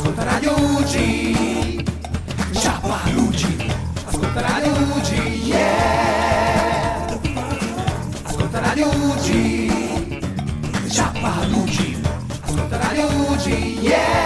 Ascolta Radio UG. Ciappa UG. Ascolta Radio UG. Yeah. Ascolta Radio UG. Ciappa UG. Ascolta Radio UG. Yeah.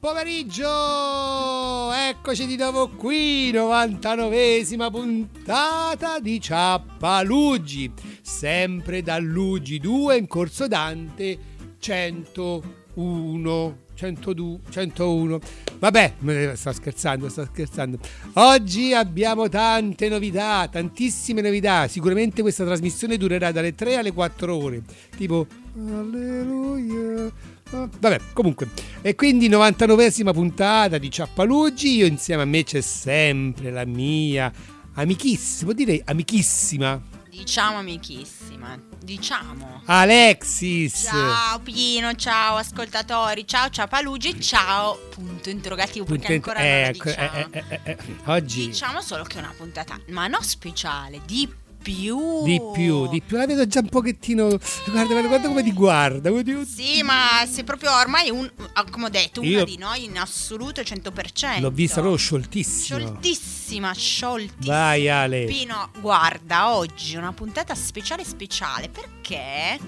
Pomeriggio! Eccoci di nuovo qui, 99esima puntata di Ciappalugi, sempre dall'Ugi 2 in Corso Dante 101. 102, 101. Vabbè, sto scherzando, sto scherzando. Oggi abbiamo tante novità, tantissime novità. Sicuramente questa trasmissione durerà dalle 3 alle 4 ore. Tipo, alleluia. Vabbè, comunque. E quindi 99esima puntata di Ciappalugi. Io insieme a me c'è sempre la mia amichissima, direi amichissima, Diciamo amichissima, diciamo. Alexis. Ciao Pino, ciao ascoltatori, ciao Palugi, ciao punto interrogativo perché Punto- ancora eh, non lo ecco, diciamo. eh, eh, eh, eh, Oggi Diciamo solo che è una puntata, ma non speciale, di più. di più, di più. La vedo già un pochettino. Guarda, guarda, guarda come ti guarda. come ti- Sì, ma sei proprio ormai un, ah, come ho detto, una Io- di noi in assoluto 100%. L'ho vista proprio scioltissima. Scioltissima, scioltissima. Vai, Ale. Pino, guarda, oggi una puntata speciale speciale perché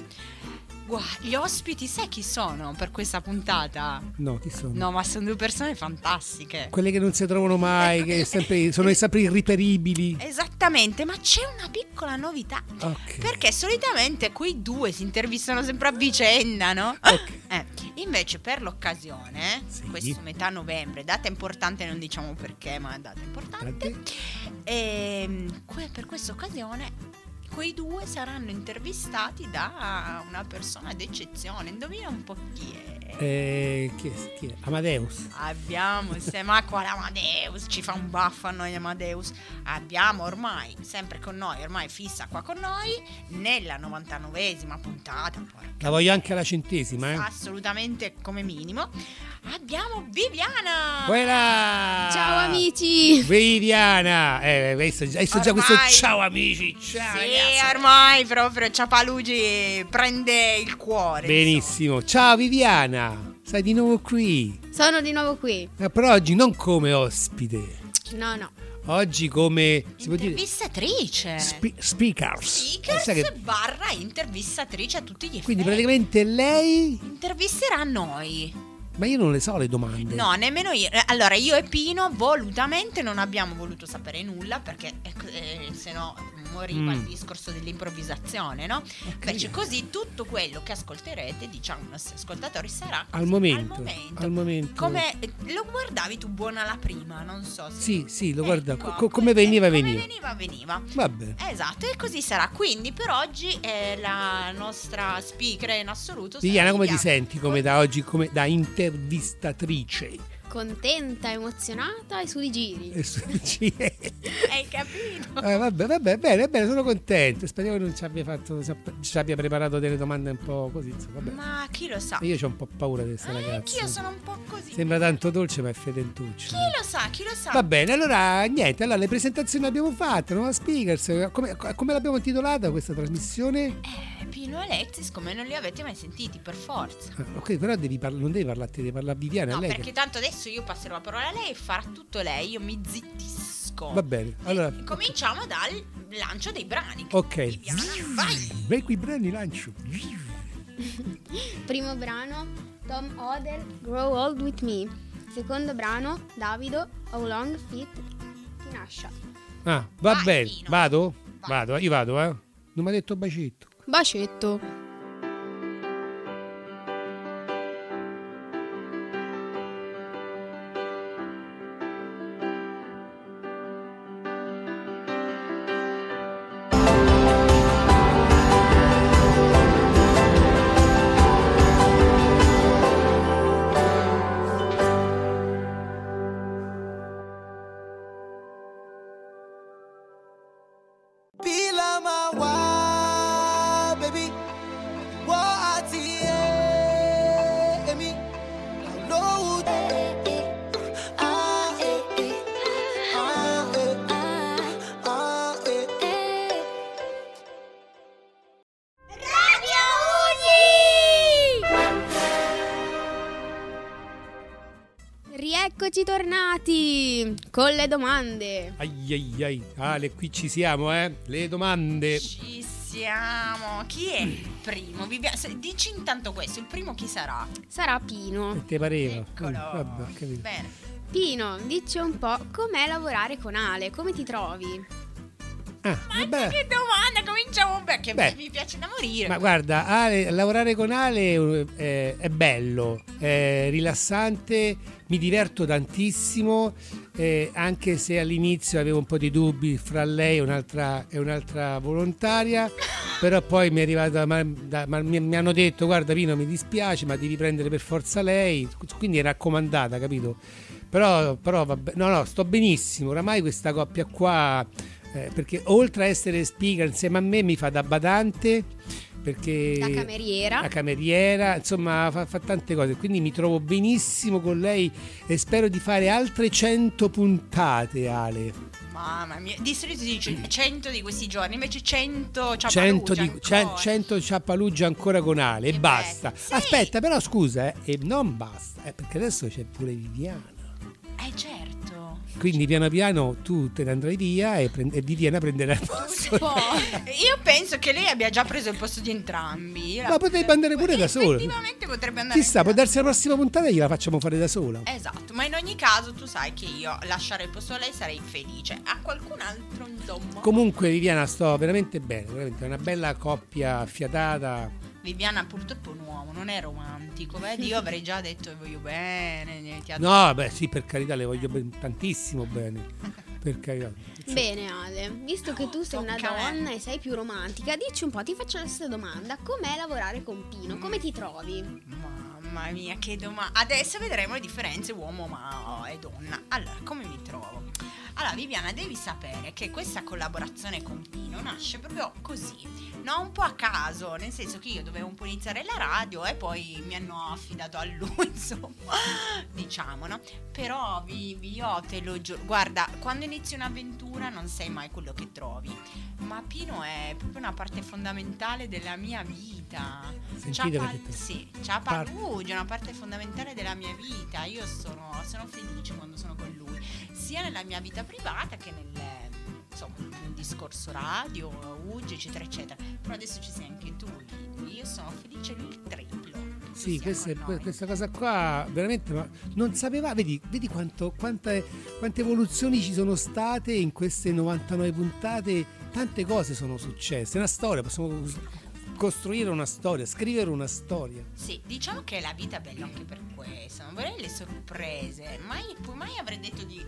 guarda, gli ospiti sai chi sono per questa puntata? No, chi sono? No, ma sono due persone fantastiche. Quelle che non si trovano mai, che sempre- sono sempre irriperibili. Esattamente, ma c'è una piccola novità. Ok. Perché solitamente quei due si intervistano sempre a vicenda, no? Ok. Eh, invece per l'occasione, Sì. questo metà novembre, data importante, non diciamo perché, ma data importante. Tante- que- per questa occasione quei due saranno intervistati da una persona d'eccezione. Indovina un po' chi è. Eh, chi, è, chi è? Amadeus. Abbiamo insieme a quale Amadeus, ci fa un baffo a noi Amadeus. Abbiamo ormai, sempre con noi, ormai fissa qua con noi, nella 99esima puntata, La voglio anche alla centesima, eh. assolutamente come minimo, abbiamo Viviana. Quella! Ciao amici! Viviana! Eh, hai visto già questo Ormai- ciao amici, ciao Sì, ragazzi. ormai proprio Ciapalugi prende il cuore. Benissimo, ciao Viviana, sei di nuovo qui. Sono di nuovo qui. Eh, però oggi non come ospite, No, no. oggi come, si può dire, Intervistatrice. spe- speakers. Speakers che- barra intervistatrice a tutti gli effetti. quindi praticamente lei, intervisterà noi. Ma io non le so le domande. No, nemmeno io. Eh, Allora, io e Pino volutamente non abbiamo voluto sapere nulla perché eh, se no moriva Mm. il discorso dell'improvvisazione, no? Invece così tutto quello che ascolterete, diciamo, i nostri ascoltatori sarà Al momento, al momento. al momento. Come eh, lo guardavi tu buona la prima, non so se Sì, sì, lo guarda, Ecco, co- come veniva, come veniva. veniva, veniva. Vabbè. Esatto, e così sarà. Quindi per oggi è la nostra speaker in assoluto. Viviana, come ti senti come da oggi, come da intervistatrice? Contenta, emozionata e su di giri. E su- ci- eh, Hai capito? vabbè, vabbè, bene, bene, sono contento. Speriamo che non ci abbia, fatto, ci abbia preparato delle domande un po' così. Vabbè. Ma chi lo sa? Io ho un po' paura di questa Eh, ragazza. Anch'io sono un po' così. Sembra tanto dolce, ma è fedentuccio. Chi lo sa, chi lo sa? Va bene, allora niente, allora le presentazioni abbiamo fatte, nuova speakers. Come, come l'abbiamo intitolata questa trasmissione? Eh, Pino Alexis come non li avete mai sentiti, per forza. Ah, ok, però devi parla- non devi parlarti, devi parlare a Viviana. No, a lei perché tanto adesso io passerò la parola a lei e farà tutto lei, io mi zittisco. Va bene, allora... Cominciamo dal lancio dei brani. Ok. Viviana, vai! Vai qui, brani lancio. Primo brano, Tom Odell, Grow Old With Me. Secondo brano, Davido, How Long Fit Tinascia. Ah, va bene, vado? Vai. Vado, io vado, eh. Non mi ha detto bacetto. Bacetto. Eccoci tornati con le domande. Ai ai ai. Ale, qui ci siamo, eh? Le domande. Ci siamo. Chi è il primo? Vivia- dici intanto questo, il primo chi sarà? Sarà Pino. Che te pareva? Eccolo. Mm, vabbè. Bene. Pino, dici un po' com'è lavorare con Ale, come ti trovi? Ah, Ma vabbè. che domanda, cominciamo che Beh. mi piace da morire. Ma guarda, Ale, lavorare con Ale eh, è bello, è rilassante, mi diverto tantissimo, eh, anche se all'inizio avevo un po' di dubbi fra lei e un'altra, e un'altra volontaria, però poi mi è arrivata, ma, da- ma mi, mi hanno detto guarda Pino mi dispiace ma devi prendere per forza lei, quindi è raccomandata, capito? Però, però vabbè, no no, sto benissimo, oramai questa coppia qua, eh, perché oltre a essere speaker insieme a me mi fa da badante, perché Da cameriera. la cameriera, insomma fa, fa tante cose, quindi mi trovo benissimo con lei e spero di fare altre 100 puntate Ale. Mamma mia, di solito si dice 100 di questi giorni, invece 100 100 ciappalugia di, cen- ancora. 100 ciappaluggia ancora con Ale e Che basta. Sì. Aspetta, però scusa, eh, e non basta, eh, perché adesso c'è pure Viviana. Eh certo. Quindi piano piano tu te ne andrai via e, prend- e Viviana prenderà il posto. Io penso che lei abbia già preso il posto di entrambi. La- Ma potrebbe andare pure da sola. Effettivamente potrebbe andare Chissà, può darsi la prossima puntata e gliela facciamo fare da sola. Esatto, ma in ogni caso tu sai che io lasciare il posto a lei sarei felice. A qualcun altro, insomma. Comunque Viviana sto veramente bene, veramente è una bella coppia affiatata. Viviana purtroppo è un uomo, non è romantico, vedi? Io avrei già detto voglio bene, ti adoro. No, beh, sì, per carità, le voglio ben- tantissimo bene. Per carità. Bene Ale, visto che tu sei una donna e sei più romantica, dici un po', ti faccio la stessa domanda, com'è lavorare con Pino? Come ti trovi? Mamma mia, che domanda. Adesso vedremo le differenze uomo ma- e donna. Allora, come mi trovo? Allora, Viviana, devi sapere che questa collaborazione con Pino nasce proprio così, no? Un po' a caso, nel senso che io dovevo un po' iniziare la radio e poi mi hanno affidato a lui, insomma, diciamo, no? Però vi, vi- io te lo giuro, guarda, quando inizi un'avventura non sai mai quello che trovi, ma Pino è proprio una parte fondamentale della mia vita. Sentite ha detto. sì, c'ha Par- Palugia, è una parte fondamentale della mia vita. Io sono, sono felice quando sono con lui, sia nella mia vita privata che nel, insomma, nel discorso radio, Ugi, eccetera, eccetera. Però adesso ci sei anche tu. Io sono felice il triplo. Sì, questa, questa cosa qua veramente ma non sapeva, vedi, vedi quanto, quante, quante evoluzioni ci sono state in queste 99 puntate, tante cose sono successe, è una storia, possiamo costruire una storia, scrivere una storia. Sì, diciamo che la vita è bella anche per questo. Non vorrei le sorprese. Mai, mai avrei detto di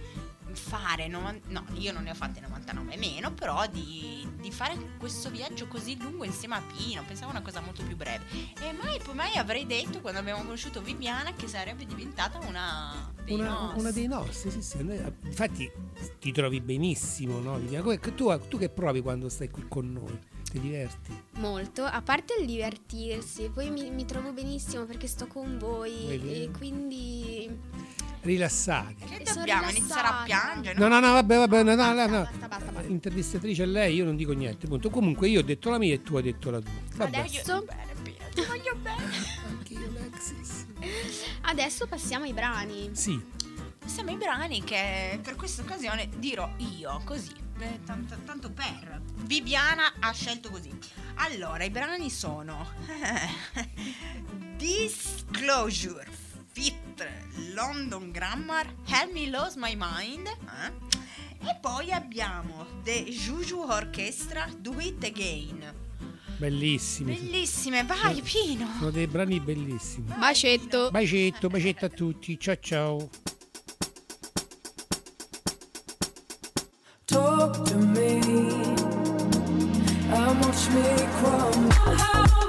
fare. novan- no, io non ne ho fatte 99 meno, però di, di fare questo viaggio così lungo insieme a Pino. Pensavo una cosa molto più breve. E mai, poi mai avrei detto quando abbiamo conosciuto Viviana che sarebbe diventata una. Dei Una, nostri. una dei nostri, sì, sì. noi- infatti ti trovi benissimo, no? Viviana? Come- Tu, tu che provi quando stai qui con noi? Ti diverti? Molto, a parte il divertirsi, poi mi, mi trovo benissimo perché sto con voi Vedi? e quindi... Rilassati. Che dobbiamo iniziare a piangere? No, no, no, vabbè, vabbè, no, no, no, no. Basta, basta, basta. Intervistatrice è lei, io non dico niente. Punto. Comunque io ho detto la mia e tu hai detto la tua. Vabbè. Adesso- Voglio bene, Pino, ti voglio bene. Anche io, Alexis. Adesso passiamo ai brani. Sì, Siamo i brani che per questa occasione dirò io, così. Tanto, tanto per. Viviana ha scelto così. Allora, i brani sono Disclosure, Fit, London Grammar, Help Me Lose My Mind. eh? E poi abbiamo The Juju Orchestra, Do It Again. bellissimi. Bellissime, vai Pino. Sono dei brani bellissimi. Bacetto. Bacetto, bacetto a tutti. Ciao ciao. Talk to me. How much me crumble?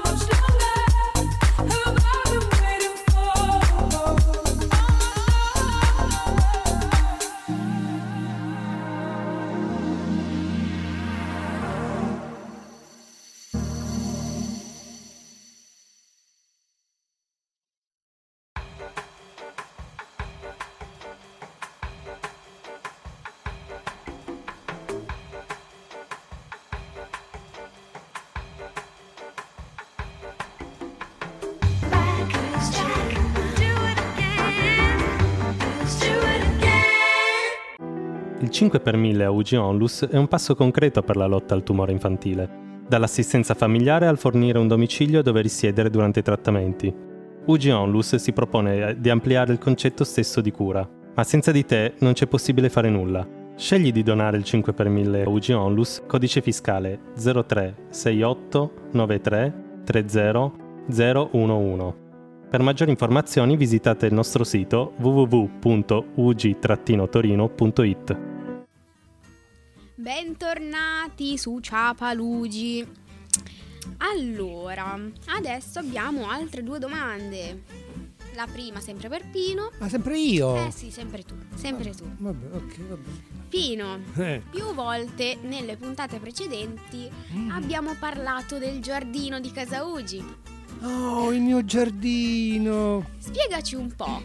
5 per 1000 a UG Onlus è un passo concreto per la lotta al tumore infantile, dall'assistenza familiare al fornire un domicilio dove risiedere durante i trattamenti. UG Onlus si propone di ampliare il concetto stesso di cura, ma senza di te non c'è possibile fare nulla. Scegli di donare il 5 per 1000 a UG Onlus, codice fiscale 0368 93 30 011. Per maggiori informazioni visitate il nostro sito www.ug-torino.it. Bentornati su Ciapalugi. Allora, adesso abbiamo altre due domande. La prima sempre per Pino. Ma sempre io? Eh sì, sempre tu, sempre tu. Vabbè, ok, vabbè. Pino, Eh, più volte nelle puntate precedenti Mm. abbiamo parlato del giardino di casa Ugi. Oh, il mio giardino. Spiegaci un po',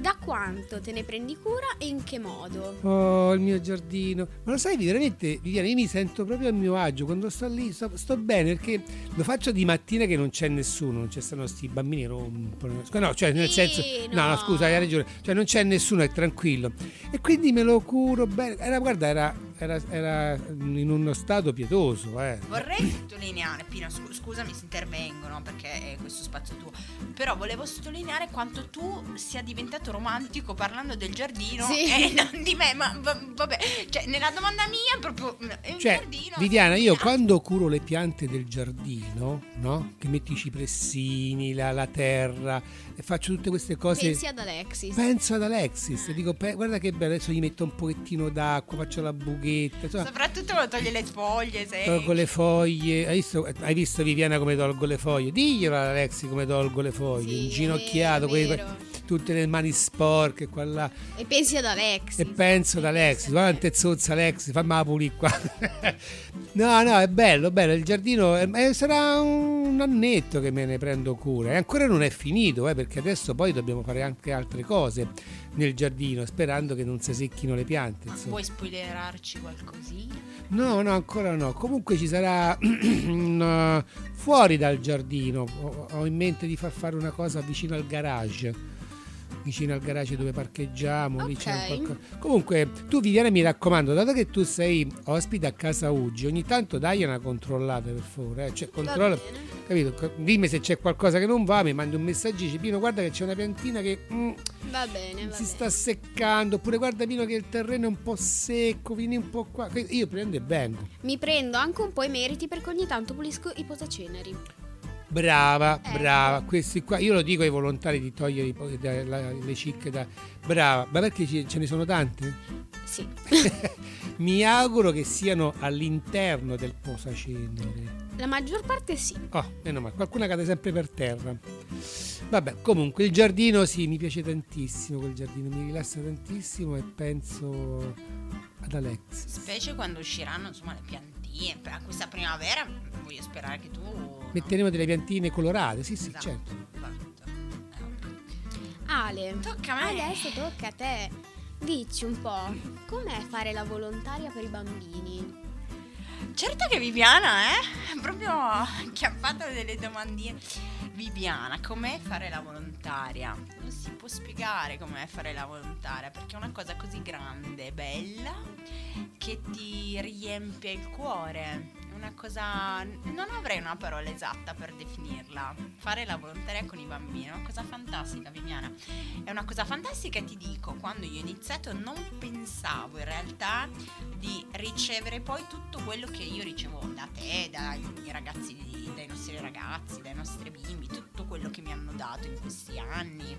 da quanto te ne prendi cura e in che modo? Oh, il mio giardino. Ma lo sai, veramente, Viviana, io mi sento proprio a mio agio quando sto lì, sto, sto bene perché lo faccio di mattina che non c'è nessuno, non ci stanno sti bambini rompono. No, cioè nel Sì, senso... No, no, no. scusa, hai ragione. Cioè non c'è nessuno, è tranquillo. E quindi me lo curo bene. Era, guarda, era, era, era in uno stato pietoso, eh. Vorrei sottolineare, Pino, scu- scusami se intervengono perché è questo spazio tuo, però volevo sottolineare quanto tu sia diventato romantico parlando del giardino Sì. e non di me, ma va- vabbè, cioè nella domanda mia proprio è un Cioè, giardino. Viviana, io Ah, quando curo le piante del giardino, no? Che metti i cipressini, la, la terra, e faccio tutte queste cose. Pensi ad Alexis. Penso ad Alexis, dico, "Pe- guarda che bello, adesso gli metto un pochettino d'acqua, faccio la buchetta, insomma, Soprattutto quando toglie le foglie, sei... tolgo le foglie. Hai visto, hai visto, Viviana come tolgo le foglie? Diglielo ad Alexis come tolgo le foglie, Sì, inginocchiato, è quei-. Tutte le mani sporche qua là. E pensi ad Alexis. E penso ad Alexis, quante zozza Alexis, fammi la pulire qua. no, no, è bello, bello, il giardino è- sarà un annetto che me ne prendo cura e ancora non è finito, eh, perché adesso poi dobbiamo fare anche altre cose nel giardino, sperando che non si secchino le piante. insomma. Vuoi spoilerarci qualcosina? No, no, ancora no. Comunque ci sarà un, uh, fuori dal giardino. Ho in mente di far fare una cosa vicino al garage. Vicino al garage dove parcheggiamo. lì c'è qualcosa. Comunque, tu Viviana mi raccomando, dato che tu sei ospite a casa Uggi, ogni tanto dai una controllata per favore. eh. Cioè, controlla, capito? Dimmi se c'è qualcosa che non va, mi mandi un messaggio, dici Pino, guarda che c'è una piantina che mm, Va bene, va si bene. sta seccando. Oppure guarda Pino che il terreno è un po' secco, vieni un po' qua. Io prendo e vengo. Mi prendo anche un po' i meriti perché ogni tanto pulisco i potaceneri. Brava, Ecco. brava. Questi qua, io lo dico ai volontari di togliere i da- la- le cicche da. Brava, ma perché ce ne sono tante? Sì. Mi auguro che siano all'interno del posacenere. La maggior parte sì. Oh, meno male, qualcuna cade sempre per terra. Vabbè, comunque il giardino sì, mi piace tantissimo quel giardino, mi rilassa tantissimo e penso ad Alex. Specie quando usciranno insomma le piantine. Per questa primavera voglio sperare che tu... Metteremo delle piantine colorate, sì, sì, Esatto, certo. Eh. Ale, Tocca a me. adesso tocca a te. Dici un po', com'è fare la volontaria per i bambini? Certo che Viviana, eh? Proprio chiappata delle domandine. Viviana, com'è fare la volontaria? Non si può spiegare com'è fare la volontaria perché è una cosa così grande bella che ti riempie il cuore. Una cosa. Non avrei una parola esatta per definirla. Fare la volontaria con i bambini è una cosa fantastica, Viviana. È una cosa fantastica ti dico, quando io ho iniziato non pensavo in realtà di ricevere poi tutto quello che io ricevo da te, dai ragazzi, dai nostri ragazzi, dai nostri bimbi, tutto quello che mi hanno dato in questi anni.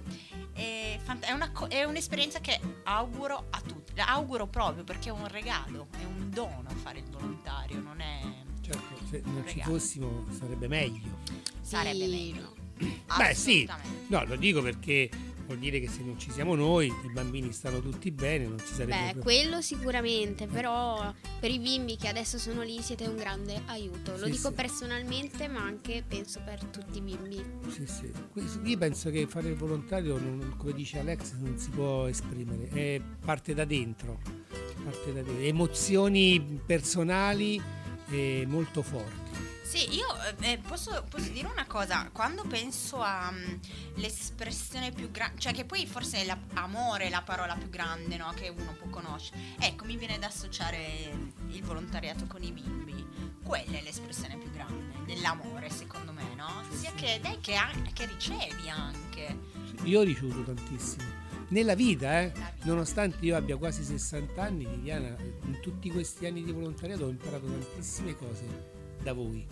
È, fant- è una co- è un'esperienza che auguro a tutti, auguro proprio perché è un regalo, è un dono fare il volontario, non è... Certo, se non ci fossimo sarebbe meglio. sarebbe meglio. Beh sì, no, lo dico perché vuol dire che se non ci siamo noi, i bambini stanno tutti bene, non ci sarebbe Beh, proprio- quello sicuramente, però per i bimbi che adesso sono lì siete un grande aiuto. Lo Sì, dico sì. personalmente, ma anche penso per tutti i bimbi. Sì, sì. Questo- Io penso che fare il volontario, non- come dice Alex, non si può esprimere, è parte da dentro, parte da dentro. emozioni personali eh, molto forti. Sì, io eh, posso, posso dire una cosa, quando penso all'espressione più grande, cioè che poi forse è la- amore è la parola più grande no, che uno può conoscere, ecco mi viene da associare il volontariato con i bimbi, quella è l'espressione più grande dell'amore secondo me, no? Sia che dai che, che ricevi anche. Io ho ricevuto tantissimo. Nella vita, eh, nonostante io abbia quasi 60 anni, Viviana, in tutti questi anni di volontariato ho imparato tantissime cose da voi.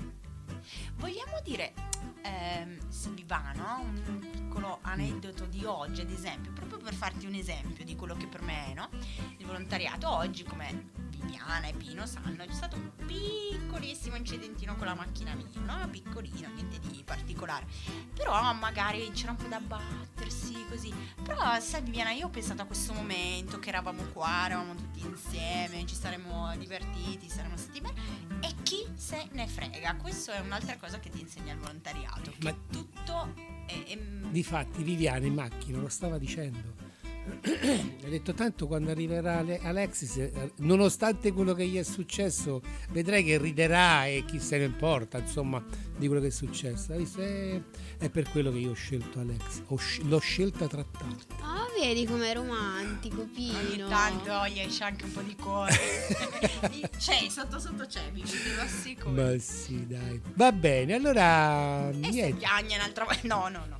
Vogliamo dire, ehm, se vi va, no? Un piccolo aneddoto di oggi, ad esempio, proprio per farti un esempio di quello che per me è, no? Il volontariato oggi, come Viviana e Pino sanno, c'è stato un piccolissimo incidentino con la macchina mia, no? Piccolino, niente di particolare. Però magari c'era un po' da battersi, così. Però, sai Viviana, io ho pensato a questo momento, che eravamo qua, eravamo tutti insieme, ci saremmo divertiti, saremmo stati bene. E chi se ne frega? Questo è un'altra cosa che ti insegna il volontariato. Che Ma- tutto è, è- Difatti, Viviana in macchina lo stava dicendo. Ha detto tanto quando arriverà Ale- Alexis, eh, nonostante quello che gli è successo, vedrai che riderà e chi se ne importa, insomma, di quello che è successo. Hai visto? È, è per quello che io ho scelto Alex. Ho sc- l'ho scelta trattato. Ah, vedi com'è romantico, Pino. ogni tanto gli esce anche un po' di cuore. c'è, sotto sotto c'è, vi te lo assicuro. Ma sì, dai. Va bene, allora e se niente. piagne un'altra volta. No, no, no.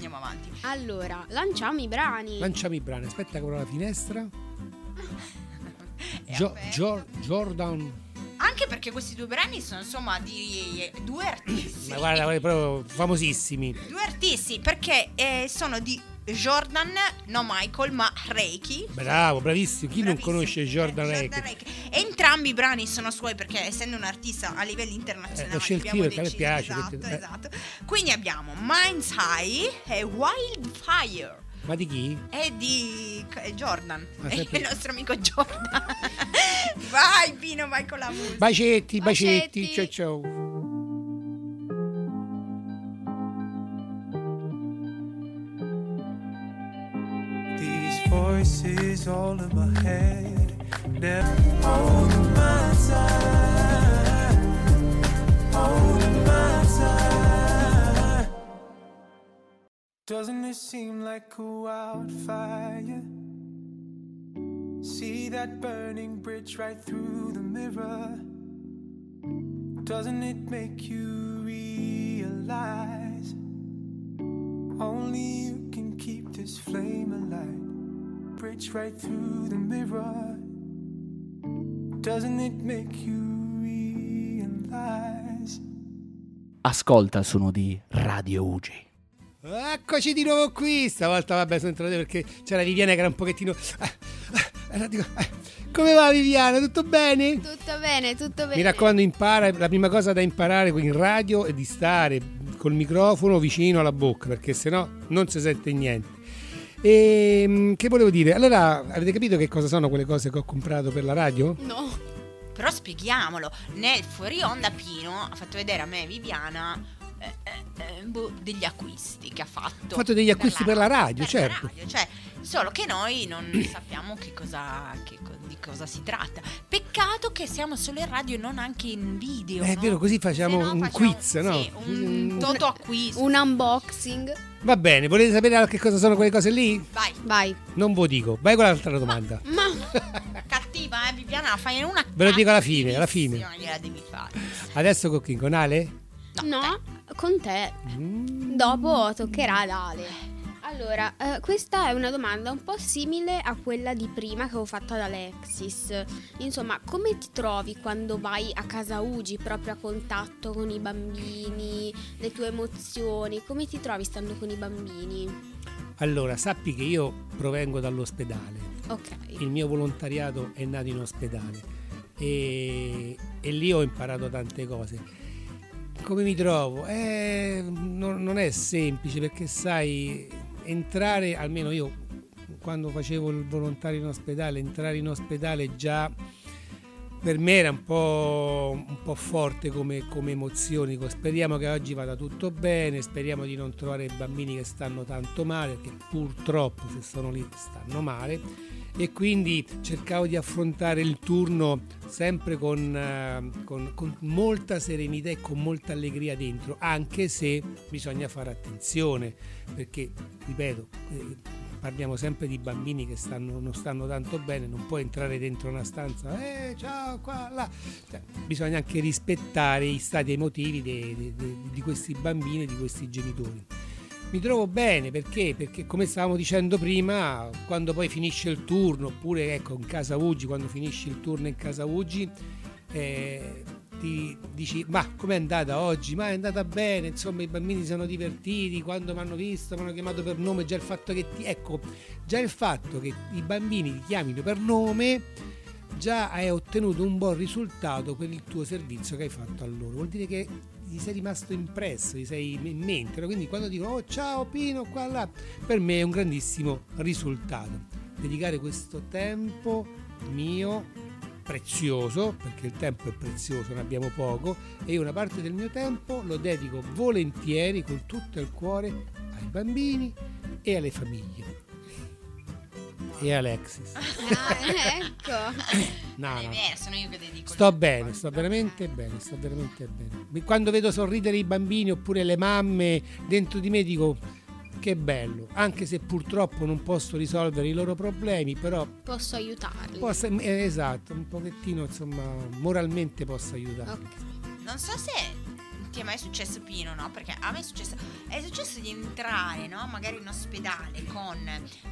Andiamo avanti. Allora, lanciamo i brani. Lanciamo i brani. Aspetta che apro la finestra. Gio-. Gio- Jordan. Anche perché questi due brani sono insomma di due artisti. Ma guarda, guarda, proprio famosissimi. Due artisti perché eh, sono di Jordan, no Michael, ma Reiki. Bravo, bravissimo. Chi non Bravissimo. conosce Jordan Eh, Reiki? Reiki. Entrambi i brani sono suoi perché essendo un artista a livelli internazionali Eh, lo scelti abbiamo io perché a me deciso- piace, Esatto, perché- eh. esatto. Quindi abbiamo Minds High e Wildfire. Ma di chi? È di Jordan, è sempre- il nostro amico Jordan. vai Pino, vai con la musica. Bacetti, bacetti, Bacetti. ciao ciao. Voices all in my head, my my. Doesn't it seem like a wildfire? See that burning bridge right through the mirror. Doesn't it make you realize only you can keep this flame alight? Bridge right through the mirror. Doesn't it make you realize? Ascolta il suono di Radio UG. Eccoci di nuovo qui. Stavolta, vabbè, sono entrato perché c'era Viviana che era un pochettino. Ah, ah, allora dico, ah, come va Viviana? Tutto bene? Tutto bene, tutto bene. Mi raccomando, impara. La prima cosa da imparare qui in radio è di stare col microfono vicino alla bocca perché sennò non si sente niente. E che volevo dire? Allora, avete capito che cosa sono quelle cose che ho comprato per la radio? No. Però spieghiamolo, nel fuori onda Pino ha fatto vedere a me e Viviana eh, eh, eh, boh, degli acquisti che ha fatto. Ho fatto degli acquisti per la radio, per certo. radio, cioè, solo che noi non sappiamo che cosa, che di cosa si tratta. Peccato che siamo solo in radio e non anche in video. Eh, È no? vero, così facciamo no un facciamo- quiz, no? Sì, un Mm. toto acquisto. Un unboxing. Va bene, volete sapere che cosa sono quelle cose lì? Vai, Vai. Non ve lo dico. Vai con l'altra domanda. Ma cattiva, eh, Viviana, fai una Ve lo dico alla fine, alla fine. Gliela devi fare. Adesso con chi? Con Ale? no, con te. Mm. Dopo toccherà ad Ale. Allora, eh, questa è una domanda un po' simile a quella di prima che ho fatto ad Alexis. Insomma, come ti trovi quando vai a casa Ugi proprio a contatto con i bambini, le tue emozioni? Come ti trovi stando con i bambini? Allora, sappi che io provengo dall'ospedale. Ok. Il mio volontariato è nato in ospedale e, e lì ho imparato tante cose. Come mi trovo? Eh, non, non è semplice perché sai, entrare, almeno io quando facevo il volontario in ospedale, entrare in ospedale già per me era un po', un po' forte come, come emozioni. Dico, Speriamo che oggi vada tutto bene, speriamo di non trovare bambini che stanno tanto male, perché purtroppo se sono lì stanno male. E quindi cercavo di affrontare il turno sempre con, eh, con- con molta serenità e con molta allegria dentro, anche se bisogna fare attenzione, perché, ripeto, eh, parliamo sempre di bambini che stanno- non stanno tanto bene, non puoi entrare dentro una stanza, eh, ciao, qua, là. Cioè, bisogna anche rispettare i stati emotivi de- de- de- di questi bambini e di questi genitori. Mi trovo bene perché? Perché come stavamo dicendo prima, quando poi finisce il turno, oppure ecco in casa Uggi, quando finisci il turno in casa Uggi, eh, ti dici ma com'è andata oggi? Ma è andata bene, insomma i bambini si sono divertiti, quando mi hanno visto mi hanno chiamato per nome, già il fatto che ti... ecco, già il fatto che i bambini ti chiamino per nome, già hai ottenuto un buon risultato per il tuo servizio che hai fatto a loro. Vuol dire che gli sei rimasto impresso, gli sei in mente. Quindi quando dico oh ciao Pino, qua là, per me è un grandissimo risultato. Dedicare questo tempo mio prezioso, perché il tempo è prezioso, ne abbiamo poco, e io una parte del mio tempo lo dedico volentieri, con tutto il cuore, ai bambini e alle famiglie. E Alexis. Ah, ecco. No, no. vero, sono io che dedico Sto bene, sto veramente bene, sto veramente bene. Quando vedo sorridere i bambini oppure le mamme dentro di me dico che bello, anche se purtroppo non posso risolvere i loro problemi, però Posso aiutarli. posso, eh, esatto, un pochettino insomma moralmente posso aiutare. Ok. Non so se ti è mai successo Pino, no? Perché a me è successo, è successo di entrare, no? Magari in ospedale con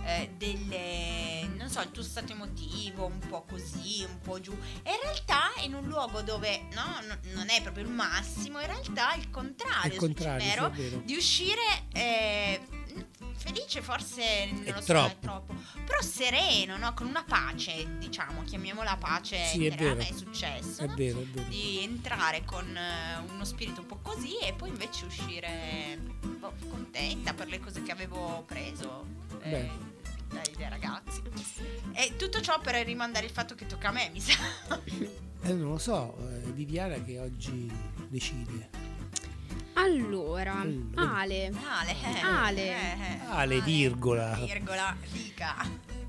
eh, delle, non so, il tuo stato emotivo un po' così, un po' giù. E in realtà in un luogo dove, no, no- non è proprio il massimo, in realtà il contrario, Al contrario, vero? è vero. Di uscire eh, felice forse non È lo so, troppo. è troppo, però sereno, no? Con una pace, diciamo, chiamiamola pace. Sì, è interna, vero. è successo. È no? vero, è vero. di entrare con eh, uno spirito un po' così e poi invece uscire boh, contenta per le cose che avevo preso eh, dai, dai ragazzi. E tutto ciò per rimandare il fatto che tocca a me, mi sa. Eh, non lo so, eh, Viviana che oggi decide. Allora. Ale, Ale, eh, Ale. Ale, virgola. virgola, dica.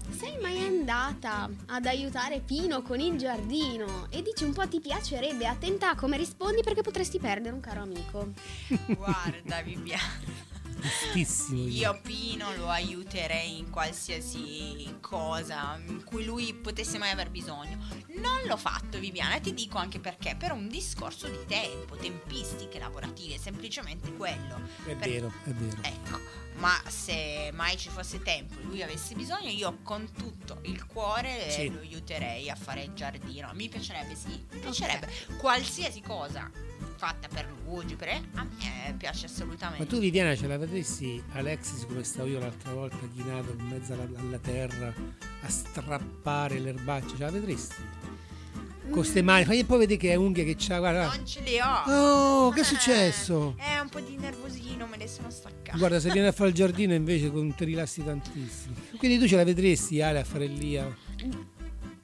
sei mai andata ad aiutare Pino con il giardino? E dici un po' ti piacerebbe? Attenta a come rispondi perché potresti perdere un caro amico. Guarda, Viviana. Giustissimo. Io Pino lo aiuterei in qualsiasi cosa in cui lui potesse mai aver bisogno. Non l'ho fatto, Viviana, e ti dico anche perché, per un discorso di tempo, tempistiche lavorative, semplicemente quello. È Per- vero, è vero. Ecco, ma se mai ci fosse tempo e lui avesse bisogno, io con tutto il cuore Sì. lo aiuterei a fare il giardino. Mi piacerebbe, sì, mi piacerebbe. Qualsiasi cosa fatta per lui, per a me piace assolutamente. Ma tu Viviana ce la vedresti Alexis come stavo io l'altra volta chinato in mezzo alla, alla terra a strappare l'erbaccia, ce la vedresti? Con ste mani, fai un po' vedere che è unghie che c'ha, guarda. Non ce le ho. Oh, che è Eh, successo? È un po' di nervosino, me le sono staccate. Guarda, se vieni a fare il giardino invece con- ti rilassi tantissimo. Quindi tu ce la vedresti Ale a fare lì.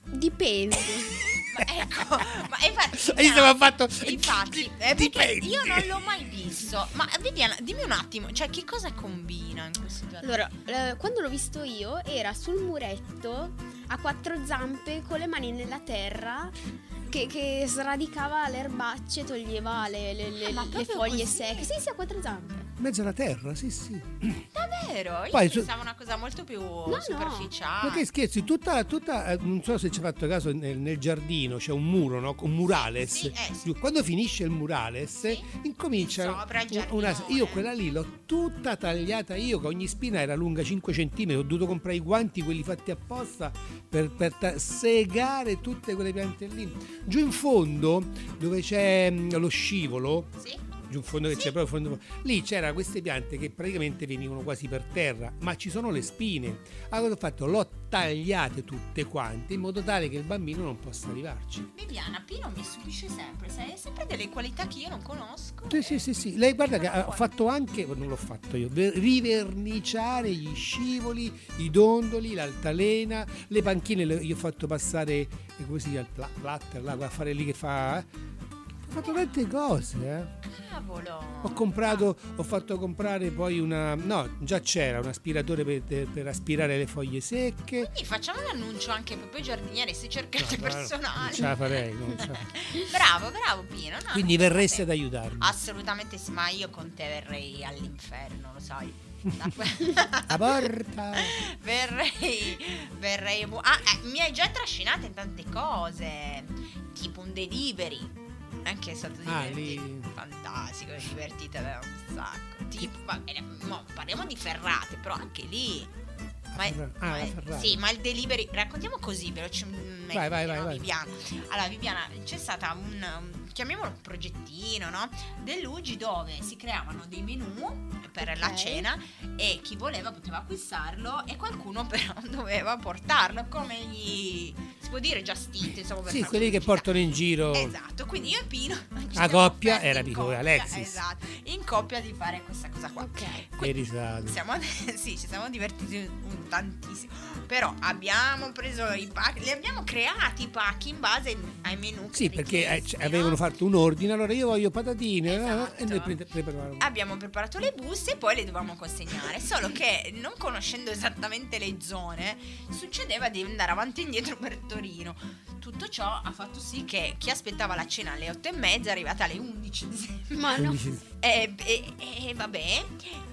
Dipende. Ma ecco, ma infatti. Io stavo fatto... Infatti, eh, Dipende. io non l'ho mai visto. Ma Viviana, dimmi un attimo, cioè che cosa combina in questo giardino? Allora, eh, quando l'ho visto io era sul muretto a quattro zampe con le mani nella terra che, che sradicava le erbacce, toglieva le, le- le- Ah, le foglie così? secche. Sì, sì, a quattro zampe. In mezzo alla terra, sì sì. Davvero? Io Poi su- pensavo una cosa molto più no. superficiale. Ma che scherzi, tutta, tutta eh, non so se ci hai fatto caso, nel, nel giardino c'è un muro, no? Un murales. Sì, eh, sì. Quando finisce il murales, Sì. incomincia Sopra il un- una. Io quella lì l'ho tutta tagliata io, che ogni spina era lunga 5 cm, ho dovuto comprare i guanti, quelli fatti apposta, per, per ta- segare tutte quelle piante lì. Giù in fondo, dove c'è mm, lo scivolo, Sì? Giù in fondo che c'è proprio fondo, lì c'erano queste piante che praticamente venivano quasi per terra ma ci sono le spine allora ho fatto l'ho tagliate tutte quante in modo tale che il bambino non possa arrivarci. Viviana, Pino mi stupisce sempre, sai, ha sempre delle qualità che io non conosco. Sì, sì, sì, sì. Lei guarda che ha fatto anche, non l'ho fatto io, ver- riverniciare gli scivoli, i dondoli, l'altalena, le panchine, le- io ho fatto passare, eh, come si chiama, il pla- platter, là, a fare lì che fa... eh. Ho fatto tante cose, eh. Cavolo. Ho comprato, ho fatto comprare poi una, no, già c'era un aspiratore per, per aspirare le foglie secche. Quindi facciamo l'annuncio anche proprio ai giardinieri se cercate No, guarda, personali. Non ce la farei, non ce la- bravo, bravo Pino. no, Quindi non verresti ad aiutarmi. Assolutamente sì, ma io con te verrei all'inferno, lo sai. La porta. verrei, verrei. Ah, eh, mi hai già trascinato in tante cose, tipo un delivery. Anche è stato Ah, divertito. lì. Fantastico, divertite un sacco. Tipo, va bene, mo, parliamo di ferrate, però anche lì. Ma, ah, ma- sì, ma il delivery, raccontiamo così velocemente. Vai, vai, vai, vai. Viviana. Allora, Viviana, c'è stata un, un- chiamiamolo un progettino, no? Dell'Ugi dove si creavano dei menù per la Ok. cena e chi voleva poteva acquistarlo e qualcuno però doveva portarlo come gli si può dire eat, insomma, per Sì, quelli che portano in giro. Esatto, quindi io e Pino La siamo coppia era e coppia, Alexis. Esatto, in coppia di fare questa cosa qua. Ok. Risate. Siamo, sì, ci siamo divertiti tantissimo. Però abbiamo preso i pacchi, li abbiamo creati i pacchi in base ai menù. Sì, perché eh, richiesti, c- no? avevano fatto un ordine, allora io voglio patatine eh, Esatto. e noi pre- preparavamo. Abbiamo preparato le buste e poi le dovevamo consegnare. Solo che non conoscendo esattamente le zone, succedeva di andare avanti e indietro per Torino. Tutto ciò ha fatto sì che chi aspettava la cena alle 8 e mezza è arrivata alle 11. ad esempio. Ma no. Ci- E, e- e vabbè,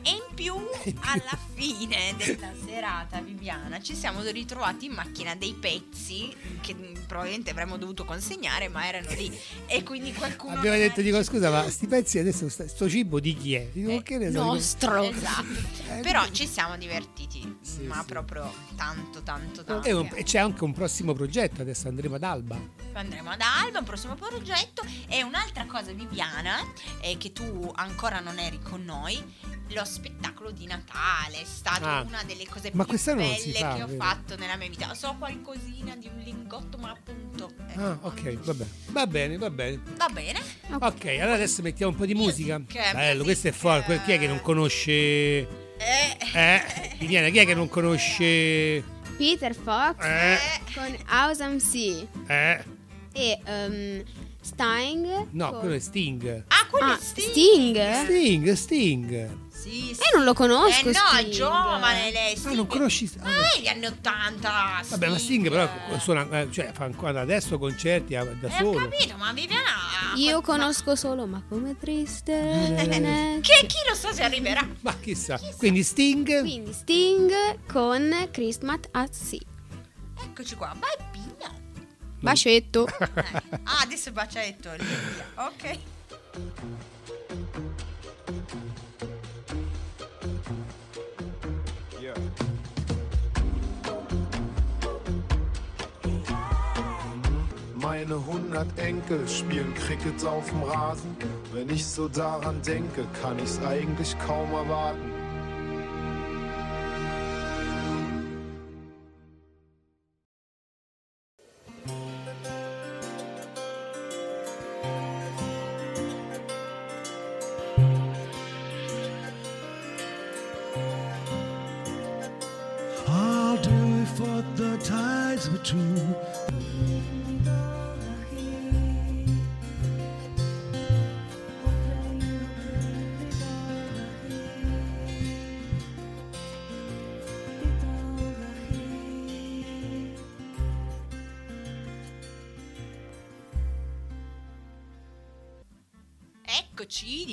e in più alla fine della serata Viviana ci siamo ritrovati in macchina dei pezzi che probabilmente avremmo dovuto consegnare ma erano lì e quindi qualcuno Abbiamo detto, è dico scusa, ma sti pezzi adesso, sta- sto cibo di chi è? Dico, Eh, che ne so? Dico, Nostro. Esatto. Eh, Però ci siamo divertiti, Sì, ma sì. proprio tanto, tanto, tanto. E un- e c'è anche un prossimo progetto, adesso andremo ad Alba. Andremo ad Alba, un prossimo progetto. E un'altra cosa, Viviana, è che tu ancora non eri con noi. Lo spettacolo di Natale è stato Ah. una delle cose Ma più belle fa, che ho vero? fatto nella mia vita. So qualcosina di un lingotto, ma appunto. ecco. Ah, ok, vabbè. Va bene, va bene. Va bene. Ok, allora adesso mettiamo un po' di musica. Music, Bello, questo è forte. Chi è che non conosce... Eh. Eh, Viviana, chi è che non conosce... Peter Fox Eh, con Awesome Sea eh. e ehm, Sting. No, con- quello è Sting. Ah, quello Ah, è Sting. Sting? Sting, Sting. Sì, sì. Eh, non lo conosco. Eh no, è Sting. giovane lei. Ah, Sting. non conosci... ah, Ma no. è gli anni 80. Vabbè, ma Sting però suona, eh, cioè, fa ancora adesso concerti eh, da Eh, ho solo. capito, ma Viviana. Io ma- conosco solo Ma come triste. Eh, Che chi lo sa se arriverà? Ma chissà. Quindi Sting... Quindi Sting con Christmas at Sea. Eccoci qua. Vai, Pina. Bacetto. Eh. Ah, adesso il bacetto. Ok. Meine 100 Enkel spielen Cricket auf dem Rasen. Wenn ich so daran denke, kann ich's eigentlich kaum erwarten.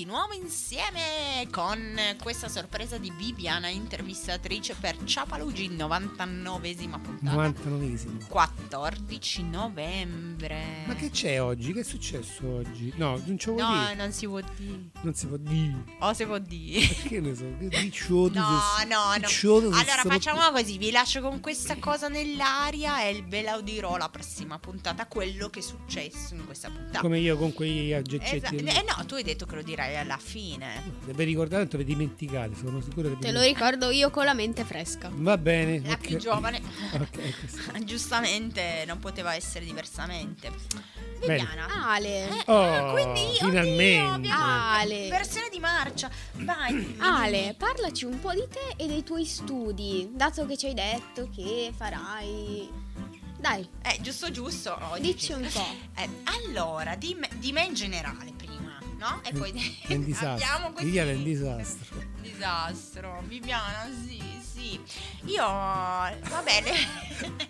Nuovo insieme con questa sorpresa di Viviana, intervistatrice per Ciapalugi, 99esima puntata. 99esimo. 14 novembre. Ma che c'è oggi? Che è successo oggi? No, non lo vuoi No, dire. non si può dire. Non si può dire. O si può dire. Che ne so, che diciotti No, se- no, no. Allora facciamo così, vi lascio con questa cosa nell'aria e ve la dirò la prossima puntata, quello che è successo in questa puntata. Come io con quegli Esa- aggetti. eh no, tu hai detto che lo dirai alla fine. Se vi ricordate, tanto vi dimenticate, sono sicuro che Te lo ricordo io con la mente fresca. Va bene. La ok. più giovane, Ok, questo- giustamente, non poteva essere diversamente. Bene. Viviana. Ale. Eh, Oh, ah, quindi oddio, finalmente. abbiamo Ale. versione di marcia. Vai. Ale, parlaci un po' di te e dei tuoi studi, dato che ci hai detto che farai... Dai, Eh, giusto giusto. oh, dici un po'. Eh, allora, di me, di me in generale prima, no? E poi È un disastro. abbiamo questi- Viviana è un disastro. Disastro. Viviana, sì, sì. Io, va bene.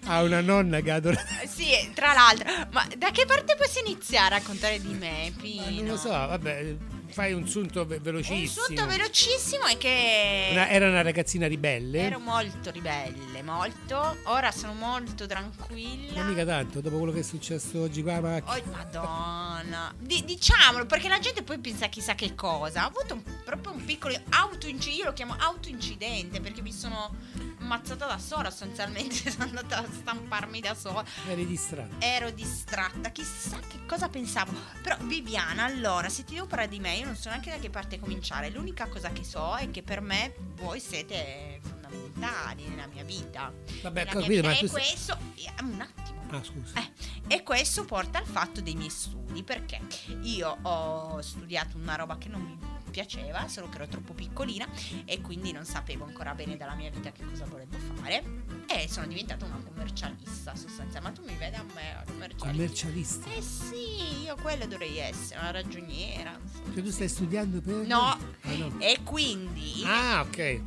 Ha una nonna che adora. sì, tra l'altro. Ma da che parte posso iniziare a raccontare di me, Pino? Non lo so, vabbè, fai un sunto ve- Un velocissimo. sunto velocissimo è che... Una- era una ragazzina ribelle. Ero molto ribelle, molto. Ora sono molto tranquilla. Ma mica tanto, dopo quello che è successo oggi qua, ma Oh, madonna. Di- diciamolo, perché la gente poi pensa chissà che cosa. Ho avuto un- proprio un piccolo autoincidente, io lo chiamo autoincidente, perché mi sono ammazzata da sola sostanzialmente, sono andata a stamparmi da sola. eri distratto. Ero distratta, chissà che cosa pensavo. Però Viviana, allora, se ti devo parlare di me, io non so neanche da che parte cominciare. L'unica cosa che so è che per me voi siete fondamentali nella mia vita. Vabbè, Nella ho mia capito, vita. ma e questo... eh, Un attimo. Ah, scusa. Eh, e questo porta al fatto dei miei studi, perché io ho studiato una roba che non mi piaceva, solo che ero troppo piccolina e quindi non sapevo ancora bene dalla mia vita che cosa volevo fare e sono diventata una commercialista sostanzialmente, ma tu mi vedi a me, commercialista. Commercialista. Eh sì, io quello dovrei essere, una ragioniera. Cioè tu stai studiando per... No. Ah, no. E quindi Ah, ok.